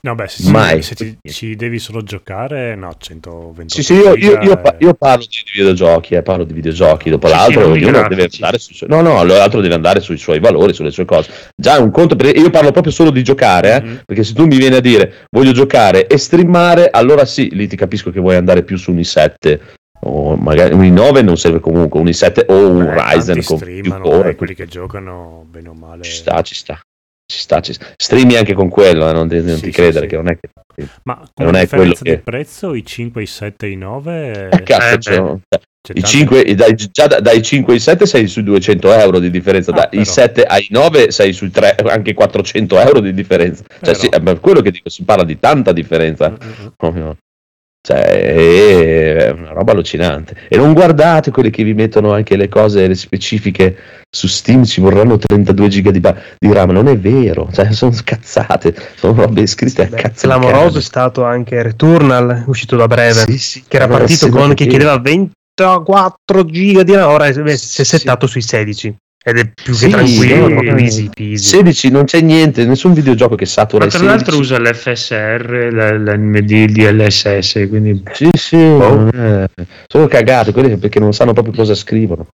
Speaker 1: No, beh, se,
Speaker 2: Mai.
Speaker 1: se ti, ci devi solo giocare, no, 128
Speaker 2: sì sì io, io- io pa- io parlo di videogiochi eh, parlo di videogiochi dopo
Speaker 3: Sì, sì,
Speaker 2: l'altro
Speaker 3: i
Speaker 2: ognuno deve andare sui suoi no no l'altro deve andare sui suoi valori sulle sue cose già un conto perché io parlo proprio solo di giocare eh,
Speaker 1: Mhm.
Speaker 2: Perché se tu mi vieni a dire voglio giocare e streamare, allora sì, lì ti capisco che vuoi andare più su un i7 o magari un i9 non serve comunque, un i7 o un
Speaker 1: Beh,
Speaker 2: Ryzen con più
Speaker 1: streamano,
Speaker 2: core.
Speaker 1: dai, quelli che giocano bene o male.
Speaker 2: Ci sta, ci sta. Ci sta, ci sta. Streami anche con quello, eh, non ti, non
Speaker 1: Sì,
Speaker 2: ti
Speaker 1: sì,
Speaker 2: credere
Speaker 1: sì.
Speaker 2: che non è che...
Speaker 1: Ma
Speaker 2: Non
Speaker 1: come
Speaker 2: è quello
Speaker 1: differenza
Speaker 2: che-
Speaker 1: di prezzo, i 5, i 7 e i 9...
Speaker 2: Eh, cazzo,
Speaker 3: Eh,
Speaker 2: ci sono-
Speaker 1: c'è
Speaker 2: i
Speaker 1: tanta-
Speaker 2: 5, dai, già da- dai 5 ai 7 sei sui 200 euro di differenza,
Speaker 1: Ah,
Speaker 2: dai
Speaker 1: però.
Speaker 2: 7 ai 9 sei sui 3, anche 400 euro di differenza. Cioè, sì, è per quello che dico, si parla di tanta differenza.
Speaker 1: Mm, mm, mm.
Speaker 2: Cioè, è una roba allucinante. E non guardate quelli che vi mettono anche le cose le specifiche su Steam, ci vorranno 32 giga di, di RAM. Non è vero, cioè, sono cazzate, sono robe scritte a cazzo.
Speaker 4: clamoroso è stato anche Returnal, uscito da breve,
Speaker 2: Sì, sì,
Speaker 4: che era partito
Speaker 2: sì,
Speaker 4: con che chiedeva 24 giga di RAM, ora si è
Speaker 2: Sì.
Speaker 4: settato sui 16 ed è più che
Speaker 2: Sì,
Speaker 4: tranquillo,
Speaker 2: no,
Speaker 4: proprio
Speaker 2: no.
Speaker 4: easy peasy.
Speaker 2: 16 non c'è niente, nessun videogioco che satura
Speaker 3: Ma tra l'altro
Speaker 2: 16.
Speaker 3: usa l'FSR, l'NMD, il DLSS, quindi
Speaker 2: Sì, sì, non è- sono cagate quelli che- perché non sanno proprio cosa scrivono.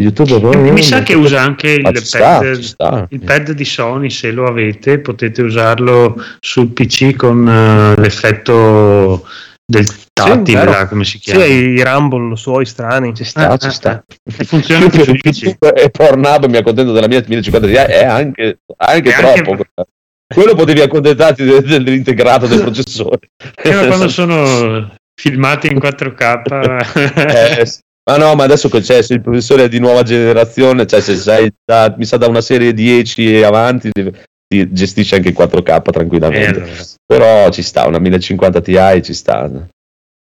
Speaker 2: YouTube proprio-
Speaker 3: mi sa che usa anche il
Speaker 2: sta,
Speaker 3: pad,
Speaker 2: ci sta.
Speaker 3: il pad di Sony, se lo avete potete usarlo sul PC con eh, l'effetto del tattile, là, come si
Speaker 4: Sì,
Speaker 3: chiama.
Speaker 4: i Rumble suoi strani.
Speaker 2: Ci sta,
Speaker 3: Eh,
Speaker 2: ci
Speaker 3: eh,
Speaker 2: sta.
Speaker 3: eh. Funziona anche sul PC.
Speaker 2: YouTube e Pornhub mi accontento della mia 1050 Ti è anche, anche
Speaker 3: anche-
Speaker 2: troppo. Quello potevi accontentarti de- dell'integrato del [LAUGHS] processore.
Speaker 3: Eh, ma quando [LAUGHS] sono filmati in 4K [LAUGHS]
Speaker 2: Eh, sì. Ma no, ma adesso che c'è, se il professore è di nuova generazione, cioè se sei da, mi sa da una serie 10 e avanti, ti gestisce anche in 4K
Speaker 3: Eh,
Speaker 2: tranquillamente.
Speaker 3: allora.
Speaker 2: Però ci sta, una 1050 Ti ci sta.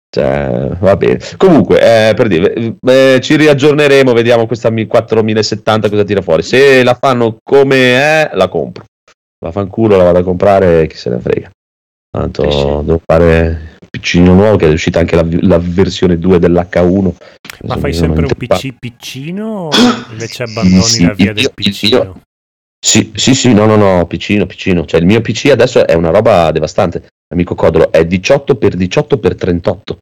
Speaker 2: Cioè, va bene. Comunque, eh, per dire, eh, ci riaggiorneremo, vediamo questa mi- 4070 cosa tira fuori. Se la fanno come è, la compro. La fanculo, la vado a comprare, chi se ne frega. Tanto
Speaker 3: Eh sì.
Speaker 2: devo fare il piccino nuovo, che è uscita anche la, la versione 2 dell'H1.
Speaker 1: Ma fai sempre un PC piccino o [COUGHS] invece abbandoni
Speaker 2: sì,
Speaker 1: la via
Speaker 2: io-
Speaker 1: del
Speaker 2: io-
Speaker 1: piccino?
Speaker 2: Sì, sì, sì, no, no, no, piccino, piccino. Cioè, il mio PC adesso è una roba devastante. Amico Codolo, è 18 x 18 x 38.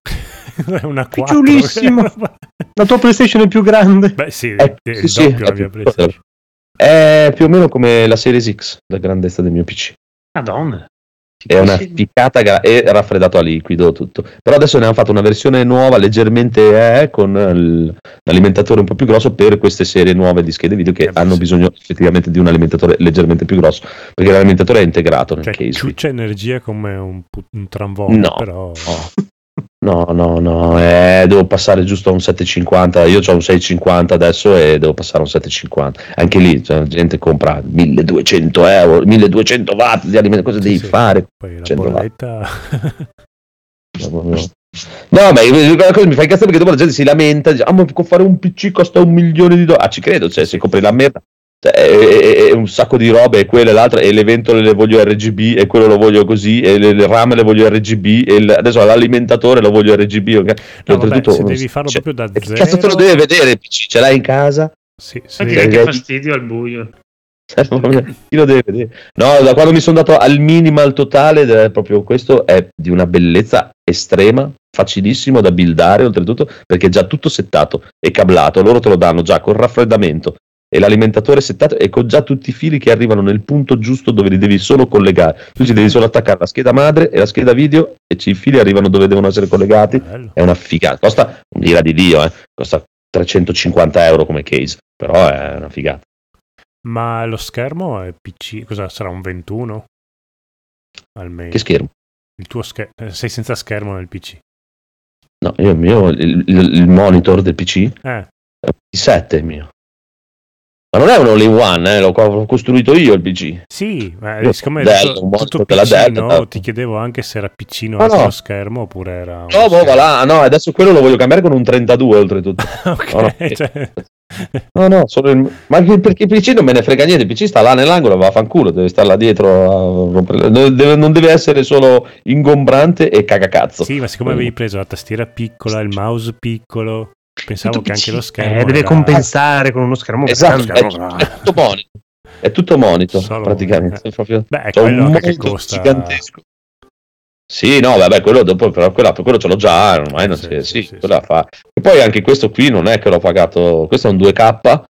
Speaker 1: È una 4.
Speaker 4: Picciolissimo. [LAUGHS] La tua PlayStation è più grande.
Speaker 1: Beh sì,
Speaker 2: Eh,
Speaker 1: è
Speaker 2: sì, sì, è
Speaker 1: mia
Speaker 2: più-
Speaker 1: PlayStation.
Speaker 2: È più o meno come la Series X, la grandezza del mio PC.
Speaker 3: Madonna.
Speaker 2: È una ficcata e raffreddato a liquido tutto. Però adesso ne hanno fatto una versione nuova, leggermente eh, con l'alimentatore un po' più grosso per queste serie nuove di schede video che
Speaker 1: Eh,
Speaker 2: hanno
Speaker 1: sì.
Speaker 2: bisogno effettivamente di un alimentatore leggermente più grosso, perché l'alimentatore è integrato nel
Speaker 1: Cioè,
Speaker 2: case.
Speaker 1: ciuccia energia come un, un tramvolo,
Speaker 2: No.
Speaker 1: però...
Speaker 2: No, no, no, eh, devo passare giusto a un 750. Io ho un 650 adesso e devo passare a un 750. Anche lì cioè, la gente compra 1200 euro, 1200 watt di alimento. Cosa
Speaker 1: Sì,
Speaker 2: devi
Speaker 1: sì.
Speaker 2: fare?
Speaker 1: Poi la
Speaker 2: 100 watt.
Speaker 1: bolletta...
Speaker 2: No, no. No, ma quella cosa mi fa incazzare perché dopo la gente si lamenta, dice, ah, ma può fare un PC costa un milione di dollari. Ah, ci credo, cioè, se compri la merda, e, e un sacco di robe e quella e l'altra e le ventole le voglio RGB e quello lo voglio così e le, le rame le voglio RGB e il, adesso l'alimentatore lo voglio RGB okay?
Speaker 1: no, vabbè, se devi farlo cioè, proprio da zero
Speaker 2: cazzo te lo deve vedere PC ce l'hai in casa?
Speaker 1: Sì, sì.
Speaker 3: Ma direi che fastidio al buio. [LAUGHS]
Speaker 2: Chi lo deve vedere? No da quando mi sono dato al minimal totale proprio questo è di una bellezza estrema facilissimo da buildare oltretutto perché è già tutto settato e cablato. Loro te lo danno già con raffreddamento e l'alimentatore settato e con già tutti i fili che arrivano nel punto giusto dove li devi solo collegare. Tu ci devi solo attaccare la scheda madre e la scheda video e i fili arrivano dove devono essere collegati. Bello. È una figata. Costa un'ira di Dio, eh. costa 350 euro come case, però è una figata.
Speaker 1: Ma lo schermo è PC, cosa sarà un 21? Almeno.
Speaker 2: Che schermo?
Speaker 1: Il tuo schermo, sei senza schermo nel PC.
Speaker 2: No, io, io il, il, il monitor del PC
Speaker 1: eh. è
Speaker 2: il 7 il mio. Ma non è un all-in-one, eh, l'ho costruito io il PC.
Speaker 1: Sì, ma io, siccome Dell, tutto, piccino, Dell, ti chiedevo anche se era piccino no, no. schermo oppure era...
Speaker 2: No, boh, va là, no, adesso quello lo voglio cambiare con un 32 oltretutto. [LAUGHS]
Speaker 1: ok, no, no. [LAUGHS] Cioè...
Speaker 2: no, no solo il... ma perché il PC non me ne frega niente, il PC sta là nell'angolo, va a fanculo, deve stare là dietro, a... deve, non deve essere solo ingombrante e cagacazzo.
Speaker 1: Sì, ma siccome avevi preso la tastiera piccola, il mouse piccolo... Pensavo che anche lo schermo.
Speaker 4: Eh, deve
Speaker 1: era...
Speaker 4: compensare con uno schermo
Speaker 2: esatto, grande. È, è, tutto monito. È tutto monito, Solo praticamente.
Speaker 1: Eh. Proprio... Beh, è quello un che costa...
Speaker 2: gigantesco. Sì, no, vabbè, quello dopo, però quella, quello ce l'ho già, ormai non sì, si, sì, sì, quella fa. E poi anche questo qui non è che l'ho pagato, questo è un 2K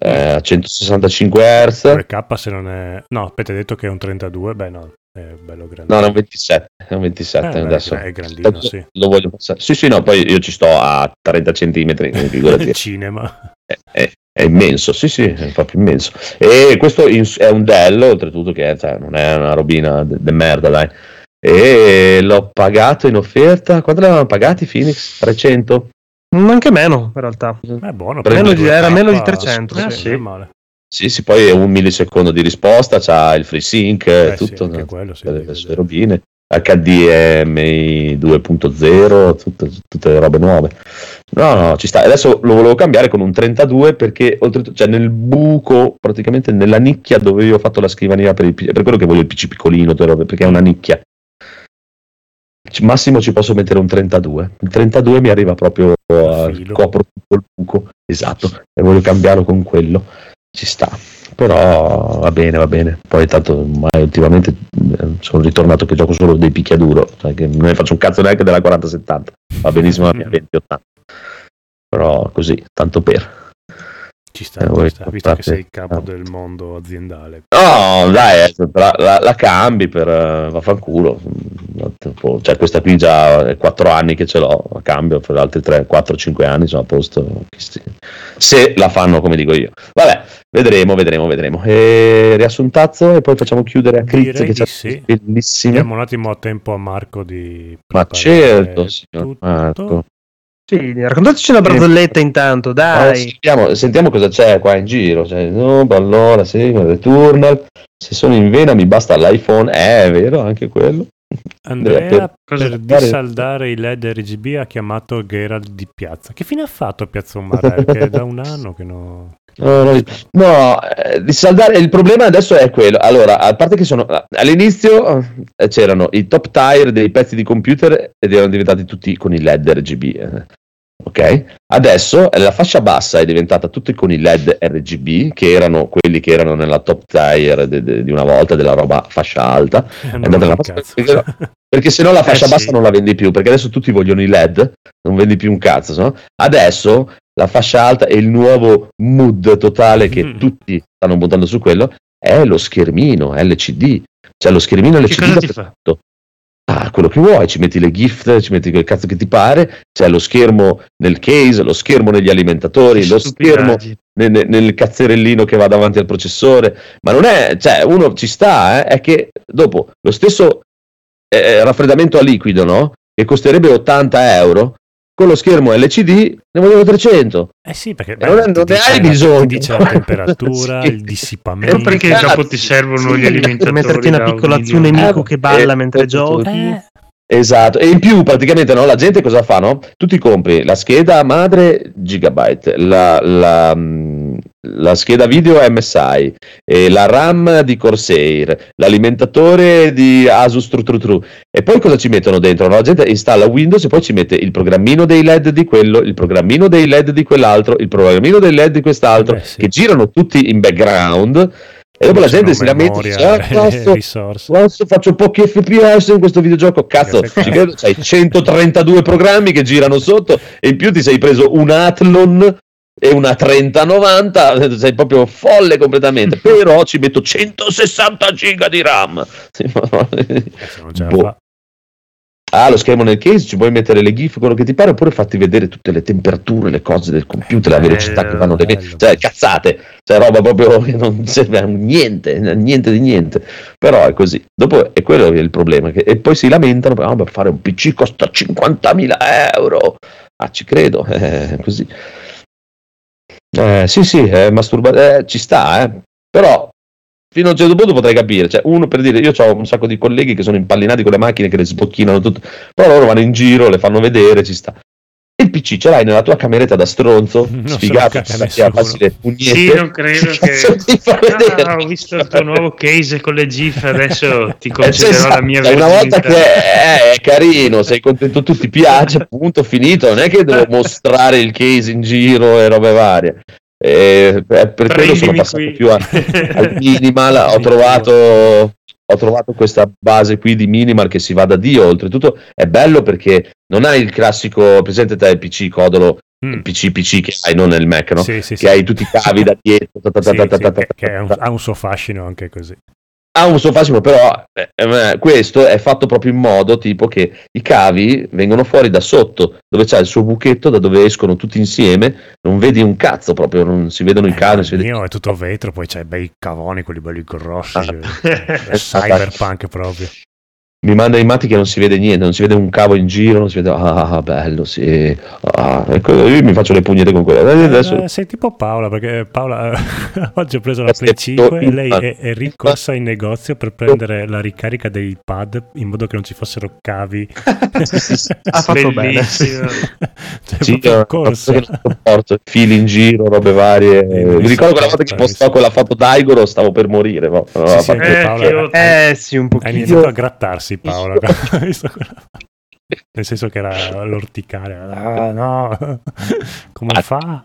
Speaker 2: eh, a 165 Hz.
Speaker 1: 2K se non è... No, aspetta, hai detto che è un 32, beh no, è bello grande.
Speaker 2: No, è un 27, è un 27 eh, adesso.
Speaker 1: È grandino, sì.
Speaker 2: Lo voglio passare. Sì, sì, no, poi io ci sto a 30 cm, [LAUGHS]
Speaker 1: Il cinema.
Speaker 2: È, è, è, immenso, sì, sì, è proprio immenso. E questo è un Dell, oltretutto, che cioè, non è una robina de, de merda, dai. E l'ho pagato in offerta. Quanto l'avevano pagati Phoenix? 300?
Speaker 4: Anche meno, in realtà.
Speaker 1: È buono.
Speaker 4: Meno di, era meno di 300.
Speaker 1: Eh, sì, sì.
Speaker 2: Sì, sì, poi è un millisecondo di risposta, c'ha il FreeSync, eh, tutto,
Speaker 1: sì, quello, sì,
Speaker 2: le, le sue robine, HDMI 2.0, tutte, tutte le robe nuove. No, no, ci sta. Adesso lo volevo cambiare con un 32 perché oltretutto, cioè nel buco, praticamente nella nicchia dove io ho fatto la scrivania per, il, per quello che voglio il PC piccolino, perché è una nicchia. Massimo ci posso mettere un 32. Il 32 mi arriva proprio a copro tutto il buco. Esatto, e voglio cambiarlo con quello ci sta. Però va bene, va bene. Poi tanto ormai ultimamente eh, sono ritornato che gioco solo dei picchiaduro, cioè che non ne faccio un cazzo neanche della 4070. Va benissimo la mia 2080. Però così, tanto per.
Speaker 1: Ci sta, eh, ci sta visto che sei il capo del mondo aziendale.
Speaker 2: No, dai, eh, la, la, la, cambi per uh, vaffanculo. Cioè, questa qui già è 4 anni che ce l'ho, la cambio per altri 3, 4, 5 anni sono a posto. Se la fanno come dico io. Vabbè, vedremo, vedremo, vedremo. E riassuntazzo e poi facciamo chiudere a Critz che c'è
Speaker 1: sì. bellissimo. Diamo un attimo a tempo a Marco di...
Speaker 2: Ma certo, signor tutto. Marco.
Speaker 4: Sì, raccontateci una barzelletta intanto, dai.
Speaker 2: sentiamo, sentiamo, cosa c'è qua in giro. Cioè, no, allora, sì, Returnal. Se sono in vena mi basta l'iPhone. Eh, è vero, anche quello.
Speaker 1: Andrea per disaldare i LED RGB ha chiamato Geralt di Piazza. Che fine ha fatto Piazza Umarell? che è da un anno che no... [LAUGHS]
Speaker 2: No, no, no eh, il problema adesso è quello. Allora, a parte che sono all'inizio eh, c'erano i top tier dei pezzi di computer ed erano diventati tutti con i LED RGB. Eh. Ok? Adesso la fascia bassa è diventata tutta con i LED RGB, che erano quelli che erano nella top tier de, de, di una volta, della roba fascia alta.
Speaker 1: Eh,
Speaker 2: perché, [LAUGHS] perché se no la fascia eh, bassa sì. non la vendi più, perché adesso tutti vogliono i LED, non vendi più un cazzo. No? Adesso la fascia alta e il nuovo mood totale che mm. tutti stanno buttando su quello è lo schermino LCD. Cioè lo schermino LCD
Speaker 3: che fa?
Speaker 2: Ah, quello che vuoi, ci metti le gift, ci metti quel cazzo che ti pare, c'è lo schermo nel case, lo schermo negli alimentatori, lo schermo nel, nel, cazzerellino che va davanti al processore, ma non è, cioè uno ci sta, eh, è che dopo lo stesso eh, eh raffreddamento a liquido, no? Che costerebbe 80 euro, con lo schermo LCD ne vogliono 300.
Speaker 1: Eh sì, perché
Speaker 2: beh, non, non ne hai bisogno.
Speaker 1: Ti dice la [LAUGHS] temperatura, sì. il dissipamento.
Speaker 3: Non perché dopo ti servono sì, gli alimentatori.
Speaker 4: Metterti una piccola azione nemico che balla eh, mentre giochi. Eh.
Speaker 2: Esatto, e in più praticamente no, la gente cosa fa? No? Tu ti compri la scheda madre gigabyte, la, la, la scheda video MSI, e la RAM di Corsair, l'alimentatore di Asus Tru Tru Tru. E poi cosa ci mettono dentro? No, La gente installa Windows e poi ci mette il programmino dei LED di quello, il programmino dei LED di quell'altro, il programmino dei LED di quest'altro,
Speaker 1: Eh, sì.
Speaker 2: che girano tutti in background. E dopo la gente si lamenta e dice: "Ah, cazzo. [LAUGHS] Adesso faccio pochi FPS in questo videogioco. Cazzo, ci credo, c'hai 132 programmi che girano sotto e in più ti sei preso un Athlon e una 3090, sei proprio folle completamente. [LAUGHS] Però ci metto 160 giga di RAM. Sì, ma-
Speaker 1: Eh,
Speaker 2: Boh. Ah, lo schermo nel case, ci puoi mettere le GIF, quello che ti pare, oppure fatti vedere tutte le temperature, le cose del computer, la
Speaker 3: Bello,
Speaker 2: velocità che vanno le
Speaker 1: bello.
Speaker 2: cioè cazzate, cioè roba proprio che non serve a niente, niente di niente. Però è così. Dopo è quello il problema. che- e poi si lamentano, ah, ma fare un PC costa 50.000 euro. Ah, ci credo, è [LAUGHS] così. Eh, sì, sì, è masturba- eh, ci sta, eh. Però fino a un certo punto potrei capire. Cioè, uno per dire, io ho un sacco di colleghi che sono impallinati con le macchine che le sbocchinano tutto, però loro vanno in giro, le fanno vedere, ci sta. Il PC ce l'hai nella tua cameretta da stronzo,
Speaker 1: Non
Speaker 2: sfigato,
Speaker 1: caga
Speaker 2: sta
Speaker 1: nessuno.
Speaker 2: a farsi le pugnette.
Speaker 3: Sì, non credo
Speaker 2: Che
Speaker 3: che.
Speaker 2: cazzo ti fa vedere?
Speaker 3: Ah, ho visto il tuo nuovo case con le GIF. Adesso [LAUGHS] ti
Speaker 2: Eh,
Speaker 3: concederò
Speaker 2: esatto,
Speaker 3: la mia
Speaker 2: una volta che è, è carino, sei contento, tu ti piace, appunto, finito. Non è che devo [LAUGHS] mostrare il case in giro e robe varie. E per per quello sono
Speaker 3: Prendimi
Speaker 2: passato
Speaker 3: qui.
Speaker 2: più a, al [LAUGHS] minimal. Ho trovato, ho trovato questa base qui di minimal che si va da Dio. Oltretutto è bello perché non hai il classico presente te il PC codolo,
Speaker 1: Mm.
Speaker 2: il PC PC che hai, non nel Mac, no?
Speaker 1: Sì, sì,
Speaker 2: che
Speaker 1: sì.
Speaker 2: hai tutti i cavi da dietro. ta ta ta
Speaker 1: che- un- ha un suo fascino anche così.
Speaker 2: Ha un suo fascino, però eh, eh, questo è fatto proprio in modo tipo che i cavi vengono fuori da sotto, dove c'è il suo buchetto da dove escono tutti insieme, non vedi un cazzo proprio, non si vedono i
Speaker 1: Eh,
Speaker 2: cavi, non
Speaker 1: il
Speaker 2: vede
Speaker 1: mio è tutto vetro, poi c'hai bei cavoni, quelli belli grossi.
Speaker 2: Ah.
Speaker 1: che- è [LAUGHS] cyberpunk proprio.
Speaker 2: Mi manda i matti che non si vede niente, non si vede un cavo in giro, non si vede, ah bello, sì, ah, ecco, io mi faccio le pugnette con quello. Eh, Adesso,
Speaker 1: Eh, sei tipo Paola, perché Paola [LAUGHS] oggi ho preso la Play 5 e lei è, è ricorsa in negozio per prendere la ricarica dei pad in modo che non ci fossero cavi. [LAUGHS]
Speaker 4: Ha fatto bene.
Speaker 3: Bellissimo.
Speaker 1: Cioè,
Speaker 2: Sì, sopporto, fili in giro, robe varie.
Speaker 1: Eh,
Speaker 2: mi
Speaker 1: mi
Speaker 2: ricordo quella volta che postò quella foto d'Aigoro, stavo per morire. ma-
Speaker 1: Sì, sì,
Speaker 3: Eh,
Speaker 1: Paola
Speaker 4: Eh sì, un
Speaker 1: ha
Speaker 4: pochino.
Speaker 1: iniziato a grattarsi Paola. [LAUGHS] visto quella- Nel senso che era l'orticare. Ah, no, [LAUGHS] come
Speaker 2: Ah,
Speaker 1: fa?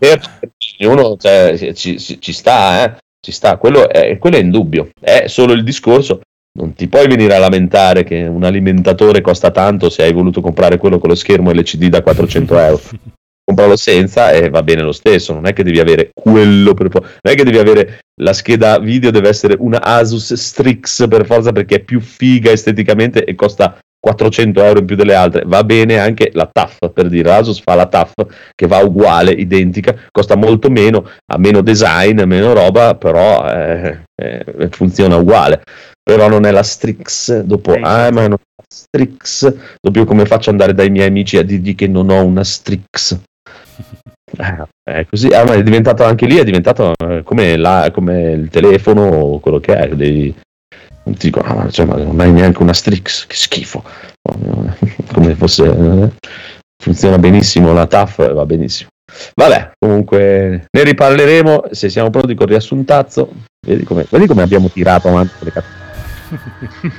Speaker 2: uno cioè, ci, ci- ci sta, eh, ci sta, quello è, quello è indubbio. È solo il discorso. Non ti puoi venire a lamentare che un alimentatore costa tanto se hai voluto comprare quello con lo schermo LCD da 400 euro. [LAUGHS] Compralo senza e va bene lo stesso. Non è che devi avere quello per forza. Non è che devi avere la scheda video, deve essere una Asus Strix per forza perché è più figa esteticamente e costa 400 euro in più delle altre. Va bene anche la TAF per dire. Asus fa la TAF che va uguale, identica, costa molto meno, ha meno design, meno roba, però eh, eh, funziona uguale. Però non è la Strix. Dopo, ah, ma non è la Strix. Dopo come faccio ad andare dai miei amici a dirgli che non ho una Strix? Eh, è così, ah, ma è diventato anche lì, è diventato eh, come, la- come il telefono o quello che è. Dei, ti dico, ah, ma, cioè, ma non hai neanche una Strix, che schifo. [LAUGHS] Come fosse, eh, funziona benissimo la TAF, va benissimo. Vabbè, comunque ne riparleremo se siamo pronti con riassuntazzo. Vedi come, vedi come abbiamo tirato avanti le cazzo.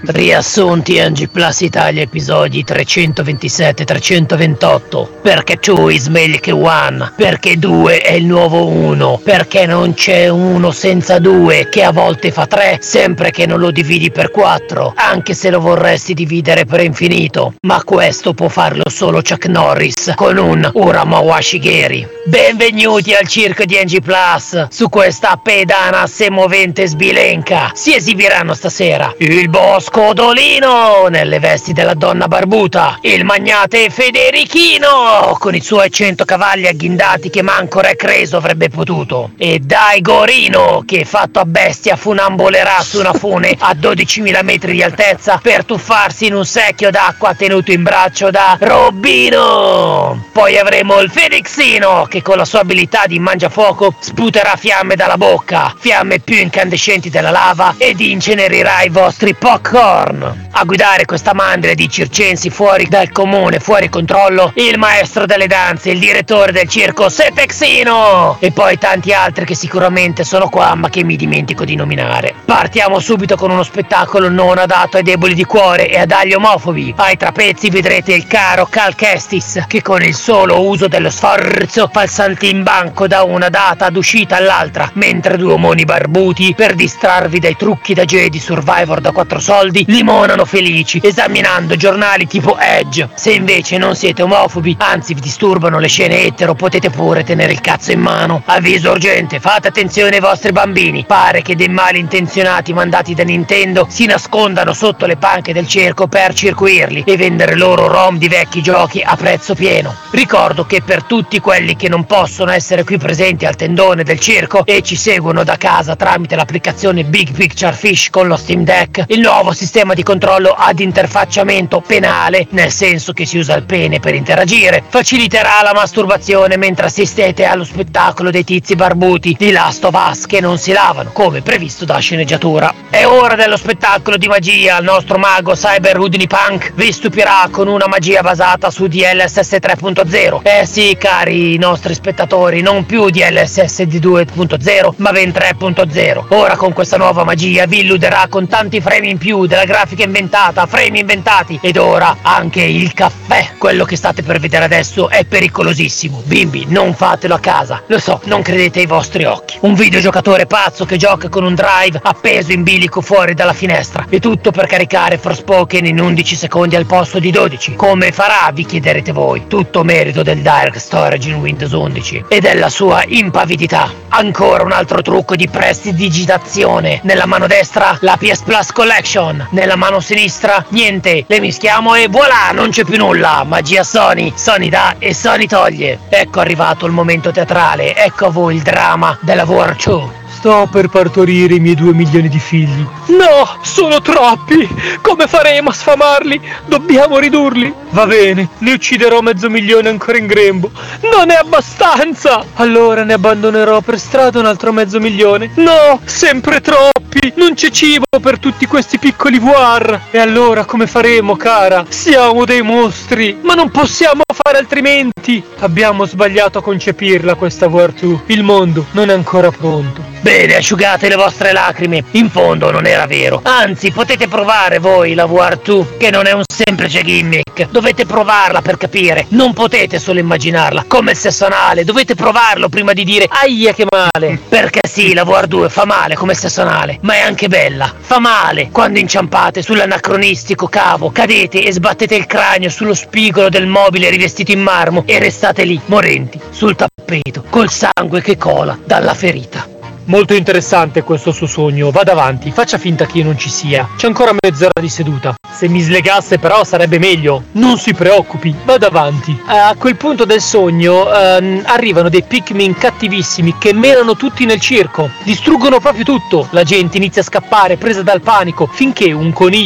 Speaker 5: Riassunti NG Plus Italia episodi 327-328 Perché 2 is meglio che 1 Perché 2 è il nuovo 1 Perché non c'è uno senza 2 Che a volte fa 3 Sempre che non lo dividi per 4 Anche se lo vorresti dividere per infinito. Ma questo può farlo solo Chuck Norris Con un Uramawa Shigeri Benvenuti al circo di NG Plus. Su questa pedana semovente sbilenca. Si esibiranno stasera il bosco Dolino nelle vesti della donna barbuta, il magnate Federichino con i suoi 100 cavalli agghindati che manco Re Creso avrebbe potuto, e Daigorino che fatto a bestia funambolerà su una fune a 12.000 metri di altezza per tuffarsi in un secchio d'acqua tenuto in braccio da Robino. Poi avremo il Fedixino che con la sua abilità di mangiafuoco sputerà fiamme dalla bocca, fiamme più incandescenti della lava ed incenerirà i vostri vostri popcorn. A guidare questa mandria di circensi fuori dal comune, fuori controllo, il maestro delle danze, il direttore del circo Setexino e poi tanti altri che sicuramente sono qua ma che mi dimentico di nominare. Partiamo subito con uno spettacolo non adatto ai deboli di cuore e ad agli omofobi. Ai trapezzi vedrete il caro Cal Kestis che con il solo uso dello sforzo fa il saltimbanco da una data d'uscita all'altra, mentre due omoni barbuti, per distrarvi dai trucchi da Jedi Survivor da quattro soldi, limonano felici, esaminando giornali tipo Edge. Se invece non siete omofobi, anzi vi disturbano le scene etero, potete pure tenere il cazzo in mano. Avviso urgente, fate attenzione ai vostri bambini. Pare che dei malintenzionati mandati da Nintendo si nascondano sotto le panche del circo per circuirli e vendere loro rom di vecchi giochi a prezzo pieno. Ricordo che per tutti quelli che non possono essere qui presenti al tendone del circo e ci seguono da casa tramite l'applicazione Big Picture Fish con lo Steam Deck, il nuovo sistema di controllo ad interfacciamento penale, nel senso che si usa il pene per interagire, faciliterà la masturbazione mentre assistete allo spettacolo dei tizi barbuti di Last of Us che non si lavano, come previsto da sceneggiatura. È ora dello spettacolo di magia, il nostro mago Cyber Houdini Punk vi stupirà con una magia basata su DLSS 3.0. Eh sì, cari nostri spettatori, non più DLSS di 2.0, ma ben 3.0. Ora con questa nuova magia vi illuderà con tanti frame in più della grafica inventata, frame inventati ed ora anche il caffè. Quello che state per vedere adesso è pericolosissimo. Bimbi, non fatelo a casa. Lo so, non credete ai vostri occhi. Un videogiocatore pazzo che gioca con un drive appeso in bilico fuori dalla finestra. E tutto per caricare Forspoken in 11 secondi al posto di 12. Come farà, vi chiederete voi. Tutto merito del Direct Storage in Windows 11 e della sua impavidità. Ancora un altro trucco di prestidigitazione. Nella mano destra la PS Plus Collection, nella mano sinistra niente. Le mischiamo e voilà, non c'è più nulla. Magia Sony, Sony dà e Sony toglie. Ecco arrivato il momento teatrale, ecco a voi il dramma della War 2.
Speaker 6: Sto per partorire i miei due milioni di figli. No, sono troppi! Come faremo a sfamarli? Dobbiamo ridurli. Va bene, ne ucciderò mezzo milione ancora in grembo. Non è abbastanza! Allora ne abbandonerò per strada un altro mezzo milione. No, sempre troppi! Non c'è cibo per tutti questi piccoli voir. E allora come faremo, cara? Siamo dei mostri, ma non possiamo fare altrimenti. Abbiamo sbagliato a concepirla questa War 2. Il mondo non è ancora pronto.
Speaker 5: Bene, asciugate le vostre lacrime. In fondo non era vero. Anzi, potete provare voi la War 2, che non è un semplice gimmick. Dovete provarla per capire. Non potete solo immaginarla. Come il sesso anale, dovete provarlo prima di dire aia che male. [LAUGHS] Perché sì, la War 2 fa male come il sesso anale, ma è anche bella. Fa male quando inciampate sull'anacronistico cavo, cadete e sbattete il cranio sullo spigolo del mobile rivestito in marmo e restate lì, morenti, sul tappeto, col sangue che cola dalla ferita.
Speaker 6: Molto interessante questo suo sogno. Vada avanti, faccia finta che io non ci sia. C'è ancora mezz'ora di seduta. Se mi slegasse però sarebbe meglio. Non si preoccupi, vada avanti. Eh, a quel punto del sogno ehm, arrivano dei Pikmin cattivissimi che menano tutti nel circo. Distruggono proprio tutto. La gente inizia a scappare presa dal panico finché un coniglio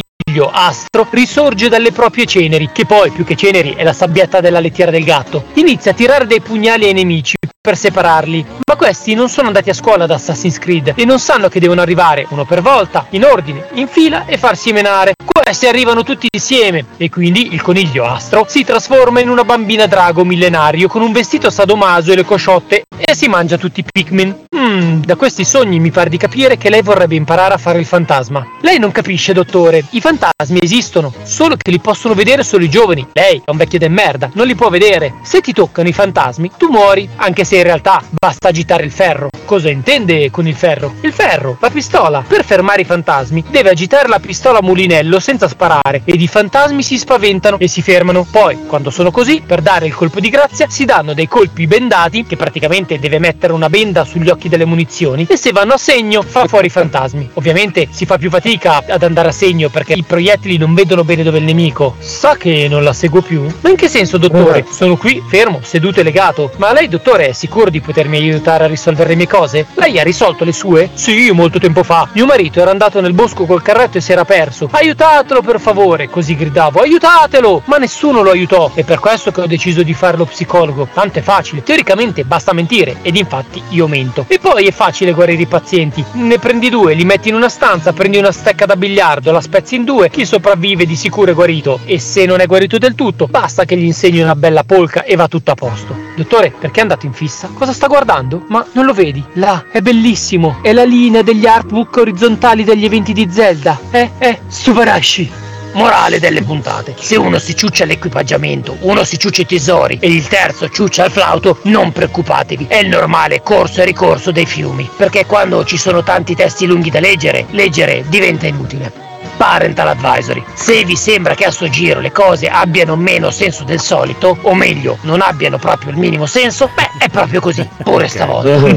Speaker 6: Astro risorge dalle proprie ceneri, che poi più che ceneri è la sabbietta della lettiera del gatto. Inizia a tirare dei pugnali ai nemici per separarli, ma questi non sono andati a scuola ad Assassin's Creed e non sanno che devono arrivare uno per volta, in ordine, in fila e farsi menare. Questi arrivano tutti insieme e quindi il coniglio Astro si trasforma in una bambina drago millenario con un vestito sadomaso e le cosciotte e si mangia tutti i Pikmin. Mmm, da questi sogni mi pare di capire che lei vorrebbe imparare a fare il fantasma. Lei non capisce, dottore, i fantasmi esistono, solo che li possono vedere solo i giovani. Lei è un vecchio de merda, non li può vedere. Se ti toccano i fantasmi, tu muori, anche se in realtà basta agitare il ferro. Cosa intende con il ferro? Il ferro, la pistola. Per fermare i fantasmi deve agitare la pistola a mulinello senza sparare ed i fantasmi si spaventano e si fermano. Poi, quando sono così, per dare il colpo di grazia si danno dei colpi bendati, che praticamente deve mettere una benda sugli occhi delle munizioni, e se vanno a segno fa fuori i fantasmi. Ovviamente si fa più fatica ad andare a segno perché i proiettili non vedono bene dove è il nemico. Sa che non la seguo più? Ma in che senso, dottore? Sono qui, fermo, seduto e legato. Ma lei, dottore, sicuro di potermi aiutare a risolvere le mie cose? Lei ha risolto le sue? Sì, molto tempo fa. Mio marito era andato nel bosco col carretto e si era perso. Aiutatelo per favore, così gridavo. Aiutatelo! Ma nessuno lo aiutò. È per questo che ho deciso di fare lo psicologo. Tanto è facile. Teoricamente basta mentire. Ed infatti io mento. E poi è facile guarire i pazienti. Ne prendi due, li metti in una stanza, prendi una stecca da biliardo, la spezzi in due. Chi sopravvive di sicuro è guarito. E se non è guarito del tutto, basta che gli insegni una bella polca e va tutto a posto. Dottore, perché è andato in fissa? Cosa sta guardando? Ma non lo vedi? Là, è bellissimo. È la linea degli artbook orizzontali degli eventi di Zelda. Eh, eh, Subarashi.
Speaker 5: Morale delle puntate: se uno si ciuccia l'equipaggiamento, uno si ciuccia i tesori e il terzo ciuccia il flauto, non preoccupatevi, è il normale corso e ricorso dei fiumi. Perché quando ci sono tanti testi lunghi da leggere, leggere diventa inutile. Parental Advisory. Se vi sembra che a sto giro le cose abbiano meno senso del solito, o meglio, non abbiano proprio il minimo senso, beh, è proprio così, pure stavolta.
Speaker 1: Avevo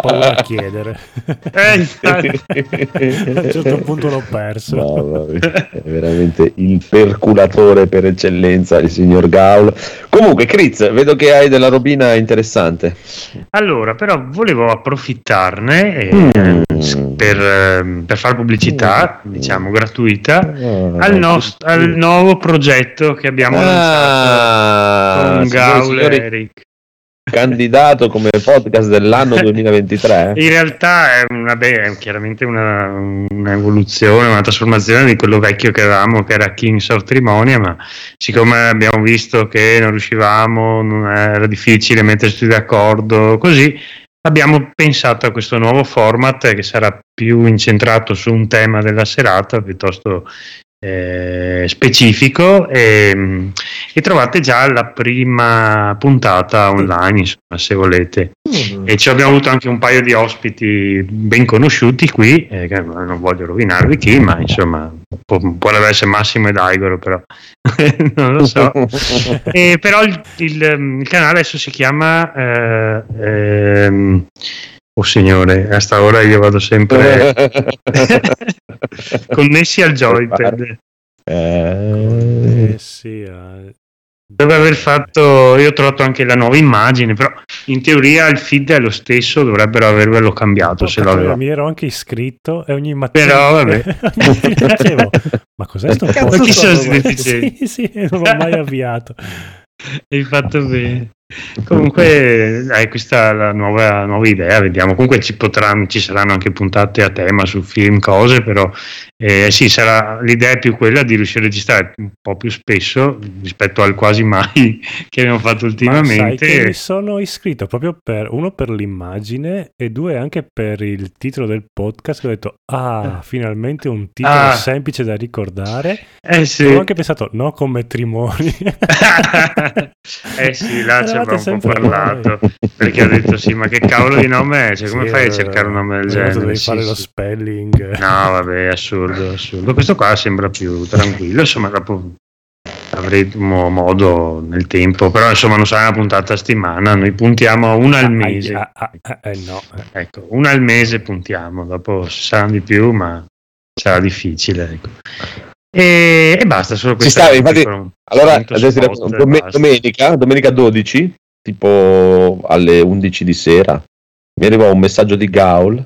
Speaker 1: paura a chiedere.
Speaker 3: Eh. [LAUGHS]
Speaker 1: A un certo punto l'ho perso.
Speaker 2: Mamma mia, è veramente il perculatore per eccellenza, il signor Gaul. Comunque, Critz, vedo che hai della robina interessante.
Speaker 3: Allora, però volevo approfittarne eh,
Speaker 2: Mm.
Speaker 3: per, ehm, per fare pubblicità, diciamo gratuita,
Speaker 2: Ah,
Speaker 3: al, nos- al nuovo progetto che abbiamo lanciato
Speaker 2: Ah,
Speaker 3: con Gaul e Eric.
Speaker 2: candidato come podcast dell'anno [LAUGHS] 2023.
Speaker 3: In realtà è, una, beh, è chiaramente una, un'evoluzione, una trasformazione di quello vecchio che avevamo, che era Kings of Trimonia, ma siccome abbiamo visto che non riuscivamo, non era difficile metterci d'accordo, così abbiamo pensato a questo nuovo format che sarà più incentrato su un tema della serata piuttosto eh, specifico e, e trovate già la prima puntata online insomma, se volete. E ci abbiamo avuto anche un paio di ospiti ben conosciuti qui eh, non voglio rovinarvi chi ma insomma può, può essere Massimo ed Aigoro però [LAUGHS] non lo so. E però il, il, il canale adesso si chiama eh, ehm, oh signore a sta ora io vado sempre [LAUGHS] connessi al joypad
Speaker 2: Eh,
Speaker 1: Eh, sì, eh,
Speaker 3: deve aver fatto io ho trovato anche la nuova immagine però in teoria il feed è lo stesso dovrebbero avervelo cambiato se lo aveva
Speaker 1: mi ero anche iscritto e ogni mattina
Speaker 3: Però, vabbè. [LAUGHS]
Speaker 1: dicevo, ma cos'è sto
Speaker 3: Cazzo
Speaker 1: podcast?"
Speaker 3: chi sono sti deficienti? [LAUGHS]
Speaker 1: Sì, sì, non l'ho mai avviato.
Speaker 3: Hai fatto bene. Comunque, dai, questa è la nuova, nuova idea. Vediamo. Comunque ci, potranno, ci saranno anche puntate a tema su film, cose, però eh, sì, sarà, l'idea è più quella di riuscire a registrare un po' più spesso rispetto al quasi mai [LAUGHS] che abbiamo fatto ultimamente.
Speaker 1: mi sono iscritto proprio per uno per l'immagine e due anche per il titolo del podcast. Ho detto, ah, finalmente un titolo
Speaker 3: Ah.
Speaker 1: semplice da ricordare.
Speaker 3: Eh
Speaker 1: E
Speaker 3: sì.
Speaker 1: ho anche pensato, no, come Trimoni. [LAUGHS]
Speaker 3: eh sì, là [LAUGHS] ci Abbiamo un po' parlato perché ho detto sì, ma che cavolo di nome è? Cioè, come
Speaker 1: Sì,
Speaker 3: fai a
Speaker 1: eh,
Speaker 3: cercare un nome del genere?
Speaker 1: Dovevi
Speaker 3: Sì,
Speaker 1: fare lo
Speaker 3: sì.
Speaker 1: spelling.
Speaker 3: No, vabbè, assurdo, assurdo. Questo qua sembra più tranquillo, insomma, dopo avremo modo nel tempo, però insomma non sarà una puntata a settimana, noi puntiamo una al mese.
Speaker 1: Ah, ah, ah, eh, no. eh.
Speaker 3: Ecco, una al mese puntiamo, dopo saranno di più, ma sarà difficile. Ecco. E, e basta, solo questo.
Speaker 2: Allora,
Speaker 3: momento
Speaker 2: adesso ti
Speaker 3: spot
Speaker 2: racconto,
Speaker 3: e
Speaker 2: dome-
Speaker 3: basta.
Speaker 2: domenica, domenica 12, tipo alle 11 di sera, mi arriva un messaggio di Gaul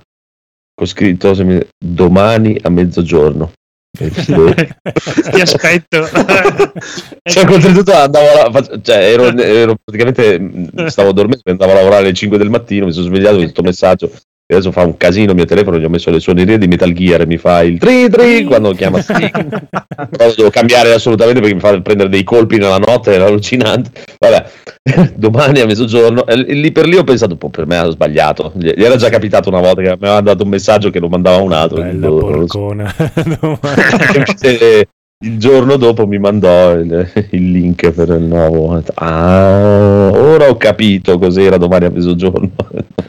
Speaker 2: con scritto mi- domani a mezzogiorno. [LAUGHS]
Speaker 3: Ti aspetto. [LAUGHS]
Speaker 2: Cioè, oltretutto andavo a cioè, ero, ero praticamente stavo dormendo, andavo a lavorare alle 5 del mattino, mi sono svegliato con questo messaggio. E Adesso fa un casino il mio telefono, gli ho messo le suonerie di Metal Gear e mi fa il tri tri quando chiama [LAUGHS] lo devo cambiare assolutamente perché mi fa prendere dei colpi nella notte, è allucinante. Vabbè, [LAUGHS] domani a mezzogiorno, e lì per lì ho pensato, po' per me ha sbagliato. Gli gli era già capitato una volta che mi aveva mandato un messaggio che lo mandava un altro.
Speaker 1: Bella
Speaker 2: Boh,
Speaker 1: porcona. [LAUGHS]
Speaker 2: Invece, il giorno dopo mi mandò il, il link per il nuovo. Ho Ah, ora ho capito cos'era domani a mezzogiorno.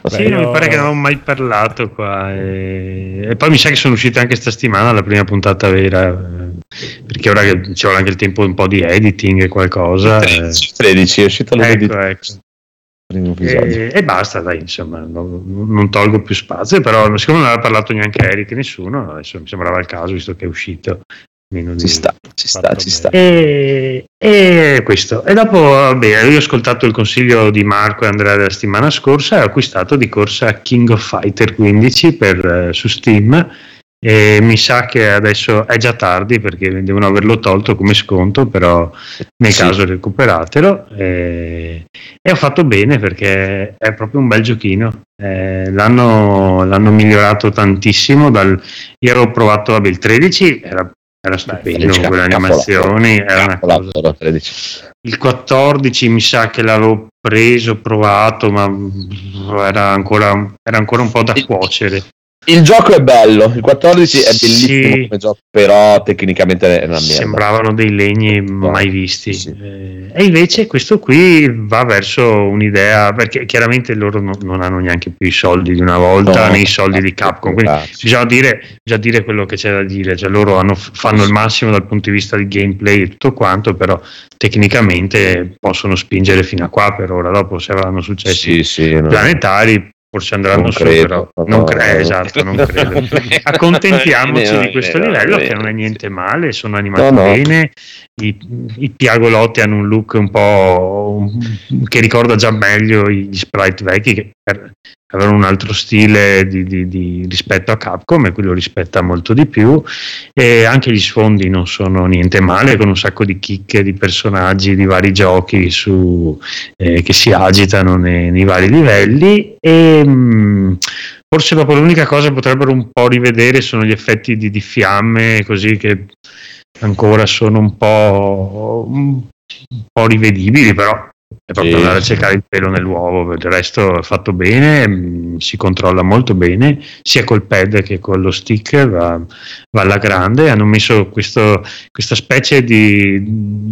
Speaker 3: Sì,
Speaker 1: Beh,
Speaker 3: non mi pare che non avevo mai parlato qua. E... e poi mi sa che sono uscite anche settimana la prima puntata vera. eh, Perché ora che ci vuole anche il tempo un po' di editing e qualcosa. eh,
Speaker 2: 13 è uscito lunedì
Speaker 3: Ecco, ecco. E, e basta, dai, insomma, non, non tolgo più spazio, però siccome non aveva parlato neanche Eric nessuno, adesso mi sembrava il caso, visto che è uscito, meno
Speaker 2: Ci
Speaker 3: di-
Speaker 2: sta, ci sta, ci sta.
Speaker 3: E, e questo. E dopo, vabbè, io ho ascoltato il consiglio di Marco e Andrea della settimana scorsa e ho acquistato di corsa King of Fighter 15 per, eh, su Steam. E mi sa che adesso è già tardi perché devono averlo tolto come sconto, però nel
Speaker 2: Sì.
Speaker 3: caso recuperatelo. E, e ho fatto bene perché è proprio un bel giochino. Eh, l'hanno, l'hanno migliorato tantissimo. Dal, io ero provato, vabbè, il 13 era, era stupendo,
Speaker 2: 13
Speaker 3: con
Speaker 2: capolavoro.
Speaker 3: animazioni, era una cosa.
Speaker 2: Capolavoro, 13.
Speaker 3: Il 14 mi sa che l'avevo preso, provato, ma era ancora, era ancora un po' da cuocere.
Speaker 2: Il gioco è bello, il 14 è
Speaker 3: Sì.
Speaker 2: bellissimo come gioco, però tecnicamente è una merda.
Speaker 3: Sembravano dei legni mai visti.
Speaker 2: sì.
Speaker 3: Eh, e invece questo qui va verso un'idea, perché chiaramente loro no- non hanno neanche più i soldi di una volta,
Speaker 2: No,
Speaker 3: né i soldi di Capcom. Quindi bisogna dire, bisogna dire quello che c'è da dire, cioè loro hanno- fanno il massimo dal punto di vista di gameplay e tutto quanto, però tecnicamente possono spingere fino a qua per ora, dopo se avranno successi
Speaker 2: Sì, sì, no.
Speaker 3: planetari forse andranno
Speaker 2: Non
Speaker 3: su,
Speaker 2: credo.
Speaker 3: però
Speaker 2: No,
Speaker 3: non
Speaker 2: no,
Speaker 3: credo, esatto, [LAUGHS] non credo. Accontentiamoci di questo livello che non è niente male, sono animati
Speaker 2: No, no.
Speaker 3: bene, i, i piagolotti hanno un look un po' che ricorda già meglio gli sprite vecchi che avevano un altro stile di, di- di- rispetto a Capcom e qui lo rispetta molto di più e anche gli sfondi non sono niente male con un sacco di chicche di personaggi di vari giochi su, eh, che si agitano nei, nei vari livelli e mh, forse dopo l'unica cosa che potrebbero un po' rivedere sono gli effetti di, di fiamme così che ancora sono un po', un po' rivedibili però è proprio
Speaker 2: Sì.
Speaker 3: andare a cercare il pelo nell'uovo per il resto è fatto bene mh, si controlla molto bene sia col pad che con lo stick va, va alla grande hanno messo questo, questa specie di,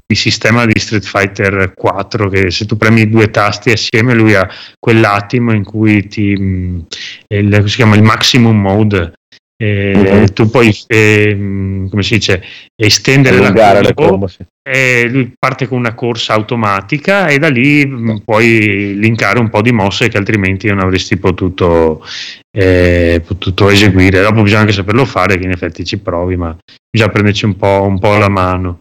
Speaker 3: di sistema di Street Fighter 4 che se tu premi due tasti assieme lui ha quell'attimo in cui ti mh, il, si chiama il maximum mode eh, tu puoi eh, come si dice estendere la
Speaker 2: Allungare le
Speaker 3: combo
Speaker 2: combo, sì.
Speaker 3: e lui parte con una corsa automatica e da lì mh, puoi linkare un po' di mosse che altrimenti non avresti potuto, eh, potuto eseguire. Dopo bisogna anche saperlo fare, che in effetti ci provi, ma bisogna prenderci un po', un po' la mano.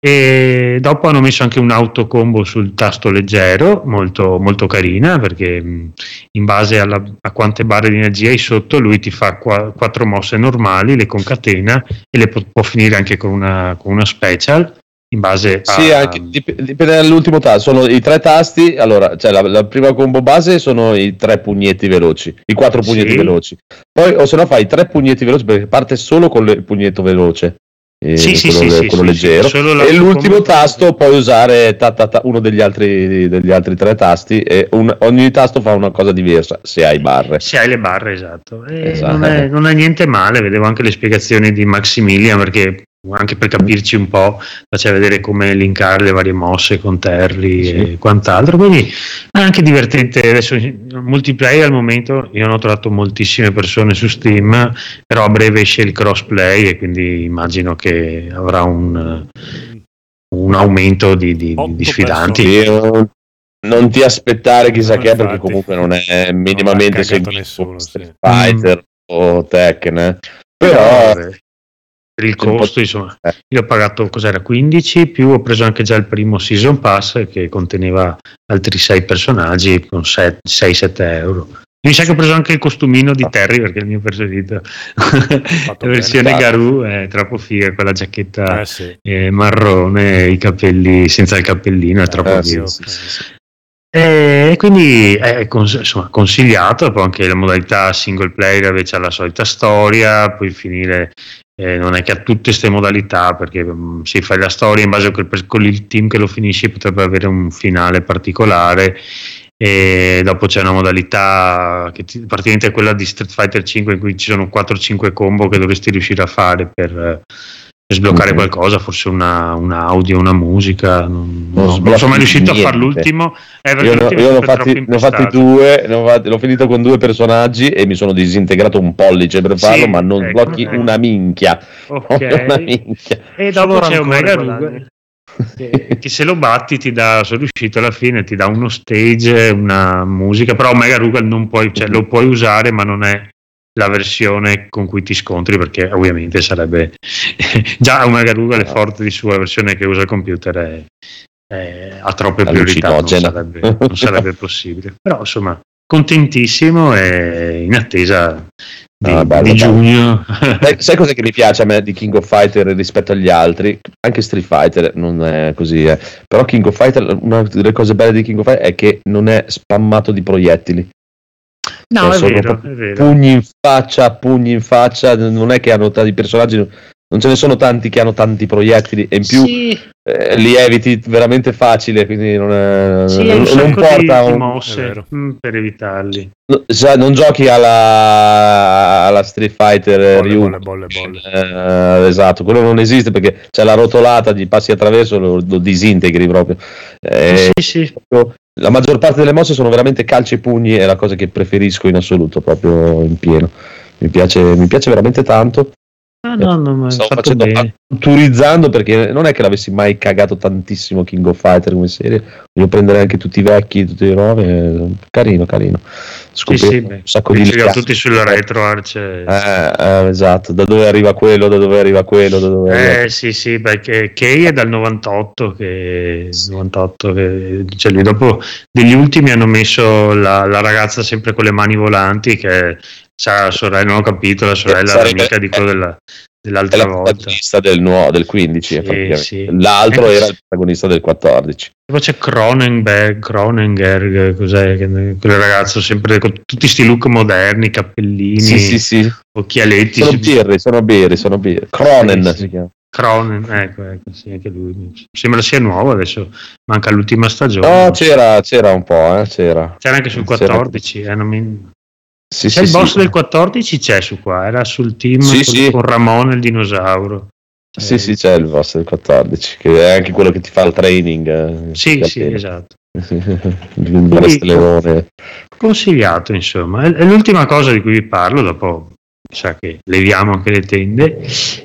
Speaker 3: E dopo hanno messo anche un autocombo sul tasto leggero, molto, molto carina, perché in base alla- a quante barre di energia hai sotto, lui ti fa qua- quattro mosse normali, le concatena e le può, può finire anche con una, con una special in base a
Speaker 2: Sì, anche, dip- dipende dall'ultimo tasto. Sono i tre tasti. Allora, cioè la, la prima combo base sono i tre pugnetti veloci, i quattro pugnetti
Speaker 3: Sì.
Speaker 2: veloci. Poi, o se no, fai tre pugnetti veloci perché parte solo con il pugnetto veloce. Eh,
Speaker 3: Sì, sì,
Speaker 2: quello,
Speaker 3: sì,
Speaker 2: quello
Speaker 3: sì,
Speaker 2: leggero. e l'ultimo tasto puoi usare ta- ta- ta- uno degli altri, degli altri tre tasti e un- ogni tasto fa una cosa diversa se hai barre.
Speaker 3: Se hai le barre esatto, E
Speaker 2: Esatto.
Speaker 3: Non, è, non è niente male vedevo anche le spiegazioni di Maximilian perché anche per capirci un po' faceva vedere come linkare le varie mosse con Terry
Speaker 2: Sì.
Speaker 3: e quant'altro quindi è anche divertente adesso multiplayer al momento io non ho trovato moltissime persone su Steam però a breve esce il crossplay e quindi immagino che avrà un, un aumento di, di- di sfidanti
Speaker 2: non, non ti aspettare chissà
Speaker 1: No,
Speaker 2: che perché
Speaker 1: infatti.
Speaker 2: comunque non è minimamente
Speaker 1: cagato
Speaker 2: seguito
Speaker 1: nessuno,
Speaker 2: come
Speaker 1: sì.
Speaker 2: Street Fighter o Tekken eh. però
Speaker 3: Però, vabbè, per il costo, insomma,
Speaker 2: eh.
Speaker 3: io ho pagato cos'era 15 più ho preso anche già il primo season pass che conteneva altri 6 personaggi con 6-7 euro. Mi sa che ho preso anche il costumino di
Speaker 2: Ah.
Speaker 3: Terry perché è il mio preferito. [LAUGHS] La versione
Speaker 2: bene.
Speaker 3: Garou è troppo figa, quella giacchetta
Speaker 1: Eh sì.
Speaker 3: eh, marrone, i capelli senza il cappellino, è troppo
Speaker 2: Eh,
Speaker 3: figo.
Speaker 2: sì, sì.
Speaker 3: E quindi è insomma, consigliato, poi anche la modalità single player invece ha la solita storia, puoi finire, eh, non è che ha tutte queste modalità perché mm, se fai la storia in base a quel, con il team che lo finisci potrebbe avere un finale particolare e dopo c'è una modalità che ti- praticamente è quella di Street Fighter 5 in cui ci sono 4-5 combo che dovresti riuscire a fare per sbloccare
Speaker 2: Mhm.
Speaker 3: qualcosa, forse una, un audio, una musica, non,
Speaker 2: Non
Speaker 3: non sono mai riuscito a fare
Speaker 2: niente.
Speaker 3: l'ultimo. eh,
Speaker 2: Io, ne ho-
Speaker 3: l'ultimo
Speaker 2: io ne ho fatti, fatti due, ne ho fatti- l'ho finito con due personaggi e mi sono disintegrato un pollice per
Speaker 3: Sì,
Speaker 2: farlo, ma non
Speaker 3: ecco,
Speaker 2: sblocchi
Speaker 3: ecco.
Speaker 2: una minchia.
Speaker 3: Ok. [LAUGHS]
Speaker 2: Una minchia.
Speaker 3: E dopo c'è. Ruga [LAUGHS] che, che se lo batti ti dà, sono riuscito alla fine, ti dà uno stage, una musica, però Omega Rugal non puoi, cioè, lo puoi usare ma non è la versione con cui ti scontri perché ovviamente sarebbe [LAUGHS] già una Garuga è forte di sua versione che usa il computer è, è, ha troppe priorità non sarebbe, non sarebbe [LAUGHS] possibile però insomma contentissimo e in attesa di, ah, bello, di giugno. [LAUGHS]
Speaker 2: Sai, sai cosa che mi piace a me di King of Fighter rispetto agli altri? Anche Street Fighter non è così, eh. però King of Fighter, una delle cose belle di King of Fighter è che non è spammato di proiettili.
Speaker 3: No, cioè, è vero, è vero.
Speaker 2: Pugni in faccia, pugni in faccia, non è che hanno tanti personaggi non ce ne sono tanti che hanno tanti proiettili e in più sì. eh, li eviti veramente facile quindi non, è,
Speaker 3: sì, non, non porta di, un... mosse mm, per evitarli
Speaker 2: no, cioè, non giochi alla, alla Street Fighter
Speaker 1: bolle, Ryu bolle, bolle, bolle.
Speaker 2: Eh, esatto quello non esiste perché c'è la rotolata gli passi attraverso lo, lo disintegri proprio
Speaker 3: eh, sì, sì.
Speaker 2: Proprio, la maggior parte delle mosse sono veramente calci e pugni è la cosa che preferisco in assoluto proprio in pieno. Mi piace, mi piace veramente tanto
Speaker 3: no, no, ma
Speaker 2: stavo facendo bene. turizzando perché non è che l'avessi mai cagato tantissimo King of Fighter come serie. Voglio prendere anche tutti i vecchi, tutti i nuovi. Carino, carino.
Speaker 3: Scoprire sì, sì, un sacco di tutti sul retro arce.
Speaker 2: Eh, eh, esatto, da dove arriva quello, da dove arriva quello, da dove
Speaker 3: Eh arriva... sì, sì, perché Kay è dal 98 che 98 che cioè lì dopo degli ultimi hanno messo la, la ragazza sempre con le mani volanti che Sa la sorella, non ho capito, la sorella era amica di quello della, dell'altra
Speaker 2: è la
Speaker 3: volta.
Speaker 2: protagonista del, nuovo, del 15, sì, sì. l'altro ecco, era il protagonista del 14.
Speaker 3: Poi c'è Cronenberg, Cronenberg, cos'è? Quel ragazzo sempre con tutti questi look moderni, cappellini,
Speaker 2: sì, sì, sì.
Speaker 3: occhialetti.
Speaker 2: Sono birri, sono birri, sono birri. Cronen sì, si chiama.
Speaker 3: Cronen, ecco, ecco, sì, anche lui. Sembra sia nuovo adesso, manca l'ultima stagione.
Speaker 2: No, c'era, c'era un po', eh, c'era.
Speaker 3: C'era anche sul 14, eh, non mi... Sì, c'è sì, il boss sì. del 14 c'è su qua, era sul team con, con Ramone il dinosauro.
Speaker 2: Sì, eh. sì, c'è il boss del 14, che è anche quello che ti fa il training. Eh,
Speaker 3: sì, sì, esatto. [LAUGHS]
Speaker 2: Quindi,
Speaker 3: consigliato, insomma. È l'ultima cosa di cui vi parlo, dopo sa che leviamo anche le tende,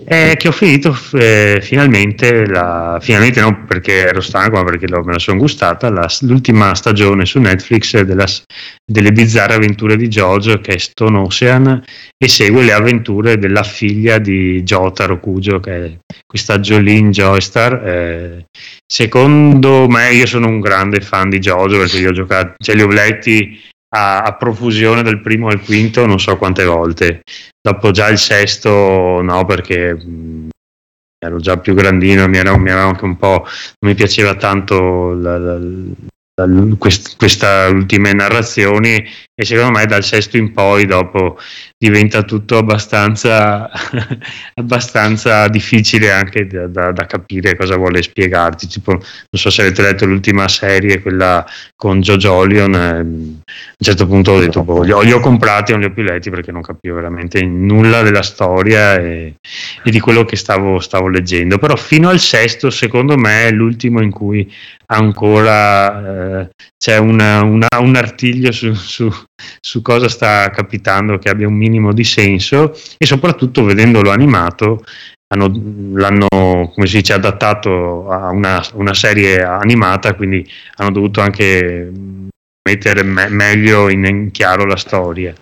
Speaker 3: è che ho finito eh, finalmente, la, finalmente non perché ero stanco, ma perché me la sono gustata, la, l'ultima stagione su Netflix della, delle bizzarre avventure di Jojo, che è Stone Ocean, e segue le avventure della figlia di Jotaro Kujo, che è questa Jolene Joystar. Eh, secondo me, io sono un grande fan di Jojo perché li ho giocati, cioè li ho letti a, a, profusione dal primo al quinto non so quante volte. Dopo già il sesto no, perché mh, ero già più grandino, mi era, mi era, anche un po'... non mi piaceva tanto la, la, la, quest, questa ultime narrazioni e secondo me dal sesto in poi dopo diventa tutto abbastanza, [LAUGHS] abbastanza difficile anche da, da, da, capire cosa vuole spiegarti. Tipo non so se avete letto l'ultima serie quella con Jojo Olion eh, a un certo punto ho detto boh, li, ho, li ho comprati non li ho più letti perché non capivo veramente nulla della storia e, e di quello che stavo, stavo leggendo. Però fino al sesto secondo me è l'ultimo in cui ancora eh, c'è una, una, un artiglio su, su, su, cosa sta capitando che abbia un minimo di senso e soprattutto vedendolo animato hanno, l'hanno come si dice adattato a una, una, serie animata quindi hanno dovuto anche mettere me- meglio in, in chiaro la storia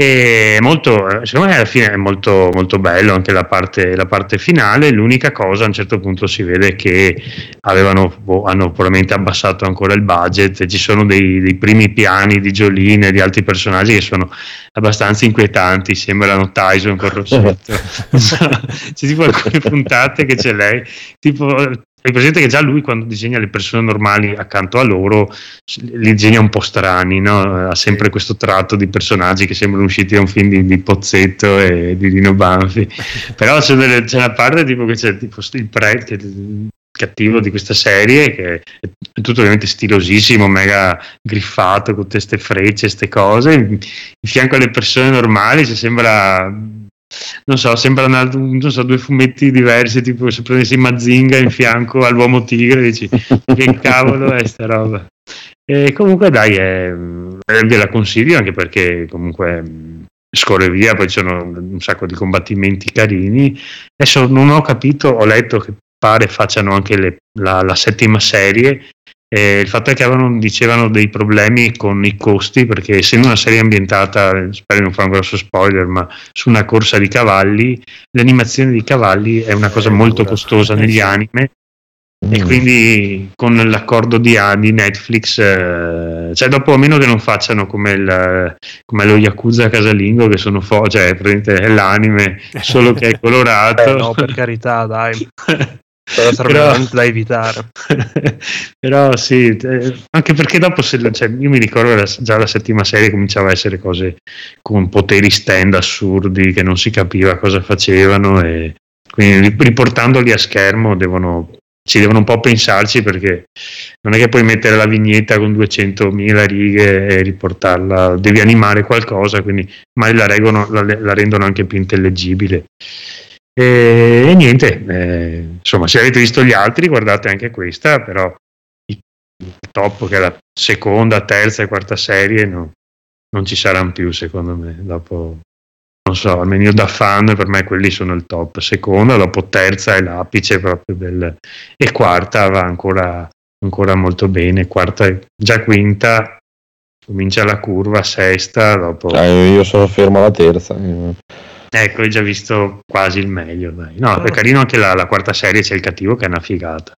Speaker 3: e molto, secondo me alla fine è molto, molto bello anche la parte, la parte, finale. L'unica cosa, a un certo punto si vede che avevano, boh, hanno probabilmente abbassato ancora il budget. Ci sono dei, dei, primi piani di Jolene e di altri personaggi che sono abbastanza inquietanti. Sembrano Tyson con Rossetto. [LAUGHS] c'è tipo alcune puntate che c'è lei, tipo hai presente che già lui quando disegna le persone normali accanto a loro li disegna un po' strani, no? ha sempre questo tratto di personaggi che sembrano usciti da un film di, di Pozzetto e di Dino Banfi. [LAUGHS] Però c'è, delle, c'è, una parte tipo che c'è tipo il prete il cattivo di questa serie che è tutto ovviamente stilosissimo mega griffato con queste frecce queste cose. In fianco alle persone normali ci sembra non so, sembrano non so, due fumetti diversi, tipo se prendessi Mazinga in fianco all'uomo tigre, dici che cavolo è sta roba. E comunque dai, è, ve la consiglio anche perché comunque scorre via, poi sono un sacco di combattimenti carini. Adesso non ho capito, ho letto che pare facciano anche le, la, la, settima serie E il fatto è che avevano, dicevano dei problemi con i costi perché essendo una serie ambientata, spero di non fare un grosso spoiler, ma su una corsa di cavalli, l'animazione di cavalli è una cosa molto costosa negli anime e
Speaker 2: Mm.
Speaker 3: quindi con l'accordo di, di Netflix, eh, cioè dopo a meno che non facciano come, il, come lo Yakuza casalingo che sono fo- cioè praticamente è l'anime solo che è [LAUGHS] colorato.
Speaker 4: Eh, no, per carità, dai. [LAUGHS] Però sarebbe
Speaker 3: Però-
Speaker 4: da evitare. [LAUGHS]
Speaker 3: Però sì, eh, anche perché dopo se, cioè, io mi ricordo la- già la settima serie cominciava a essere cose con poteri stand assurdi che non si capiva cosa facevano e quindi ri- riportandoli a schermo devono, ci devono un po' pensarci perché non è che puoi mettere la vignetta con 200.000 righe e riportarla, devi animare qualcosa, quindi magari la, la- la rendono anche più intellegibile. E, e niente, eh, insomma, se avete visto gli altri, guardate anche questa, però il top che è la seconda, terza e quarta serie no- non ci saranno più, secondo me. Dopo, non so, almeno io da fan, per me quelli sono il top. Seconda, dopo terza è l'apice proprio del... E quarta va ancora, ancora molto bene. Quarta, già quinta, comincia la curva, sesta, dopo...
Speaker 2: Eh, io sono fermo alla terza. Eh.
Speaker 3: Ecco, hai già visto quasi il meglio. Dai. No, è carino anche la, la quarta serie, c'è il cattivo che è una figata.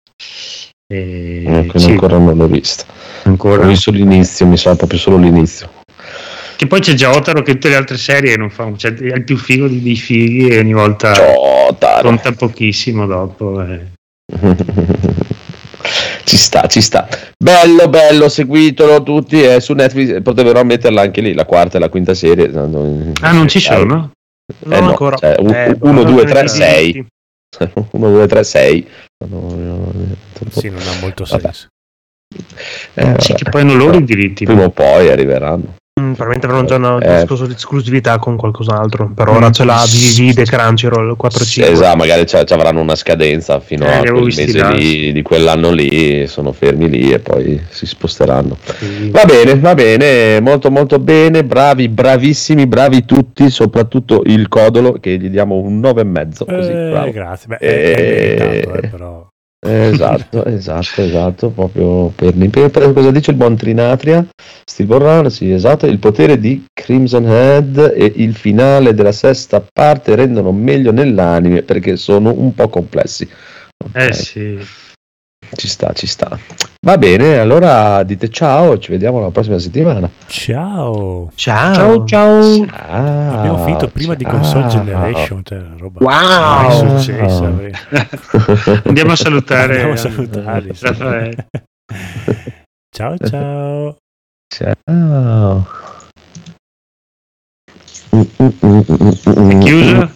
Speaker 3: E,
Speaker 2: Eh, quindi
Speaker 3: sì,
Speaker 2: ancora non l'ho vista.
Speaker 3: ancora.
Speaker 2: Ho visto l'inizio, mi sa proprio solo l'inizio.
Speaker 3: Che poi c'è Jotaro che tutte le altre serie non fa, cioè, è il più figo di- dei fighi e ogni volta
Speaker 2: Ciao, Taro.
Speaker 3: conta pochissimo dopo. eh. [LAUGHS]
Speaker 2: ci sta, ci sta. Bello, bello, seguitelo tutti. È su Netflix potrebbero metterla anche lì, la quarta e la quinta serie.
Speaker 3: Ah, non ci sono?
Speaker 2: Eh, no,
Speaker 4: ancora.
Speaker 2: cioè, un-
Speaker 4: Eh, [LAUGHS]
Speaker 2: uno, due, tre,
Speaker 4: diritti.
Speaker 2: sei. 1, 2, 3, 6.
Speaker 1: Sì, non ha molto
Speaker 2: Vabbè.
Speaker 1: senso.
Speaker 2: Eh,
Speaker 3: Sì, che poi hanno loro i diritti.
Speaker 2: Prima o poi arriveranno.
Speaker 4: Mm, probabilmente avranno già una
Speaker 2: Eh.
Speaker 4: discorso di esclusività con qualcos'altro. Per ora ce l'ha DVD, Crunchyroll 4
Speaker 2: Sì,
Speaker 4: 5
Speaker 2: esatto, magari ci avranno una scadenza fino
Speaker 3: Eh,
Speaker 2: a quel mese
Speaker 3: là.
Speaker 2: lì, di quell'anno lì, sono fermi lì e poi si sposteranno.
Speaker 3: Sì.
Speaker 2: Va bene, va bene, molto molto bene, bravi, bravissimi, bravi tutti, soprattutto il Codolo che gli diamo un 9,5 così,
Speaker 1: Eh,
Speaker 2: bravo.
Speaker 1: grazie. Beh, è, è
Speaker 2: Eh,
Speaker 1: meritato, eh, però.
Speaker 2: Esatto, [LAUGHS] esatto, esatto, proprio per, per, per- cosa dice il buon Trinatria? Steve sì, esatto, il potere di Crimson Head e il finale della sesta parte rendono meglio nell'anime perché sono un po' complessi. Ok,
Speaker 3: Eh sì.
Speaker 2: Ci sta, ci sta. Va bene, allora dite ciao, ci vediamo la prossima settimana.
Speaker 1: Ciao.
Speaker 4: Ciao.
Speaker 3: ciao.
Speaker 2: Ciao,
Speaker 1: Abbiamo finito prima di
Speaker 2: ciao.
Speaker 1: Console Generation, cioè roba
Speaker 4: Wow.
Speaker 1: mai successa. avrei- [LAUGHS]
Speaker 3: Andiamo a salutare.
Speaker 1: Andiamo a.
Speaker 3: Raffaele.
Speaker 1: ciao ciao.
Speaker 2: Ciao.
Speaker 3: È chiuso?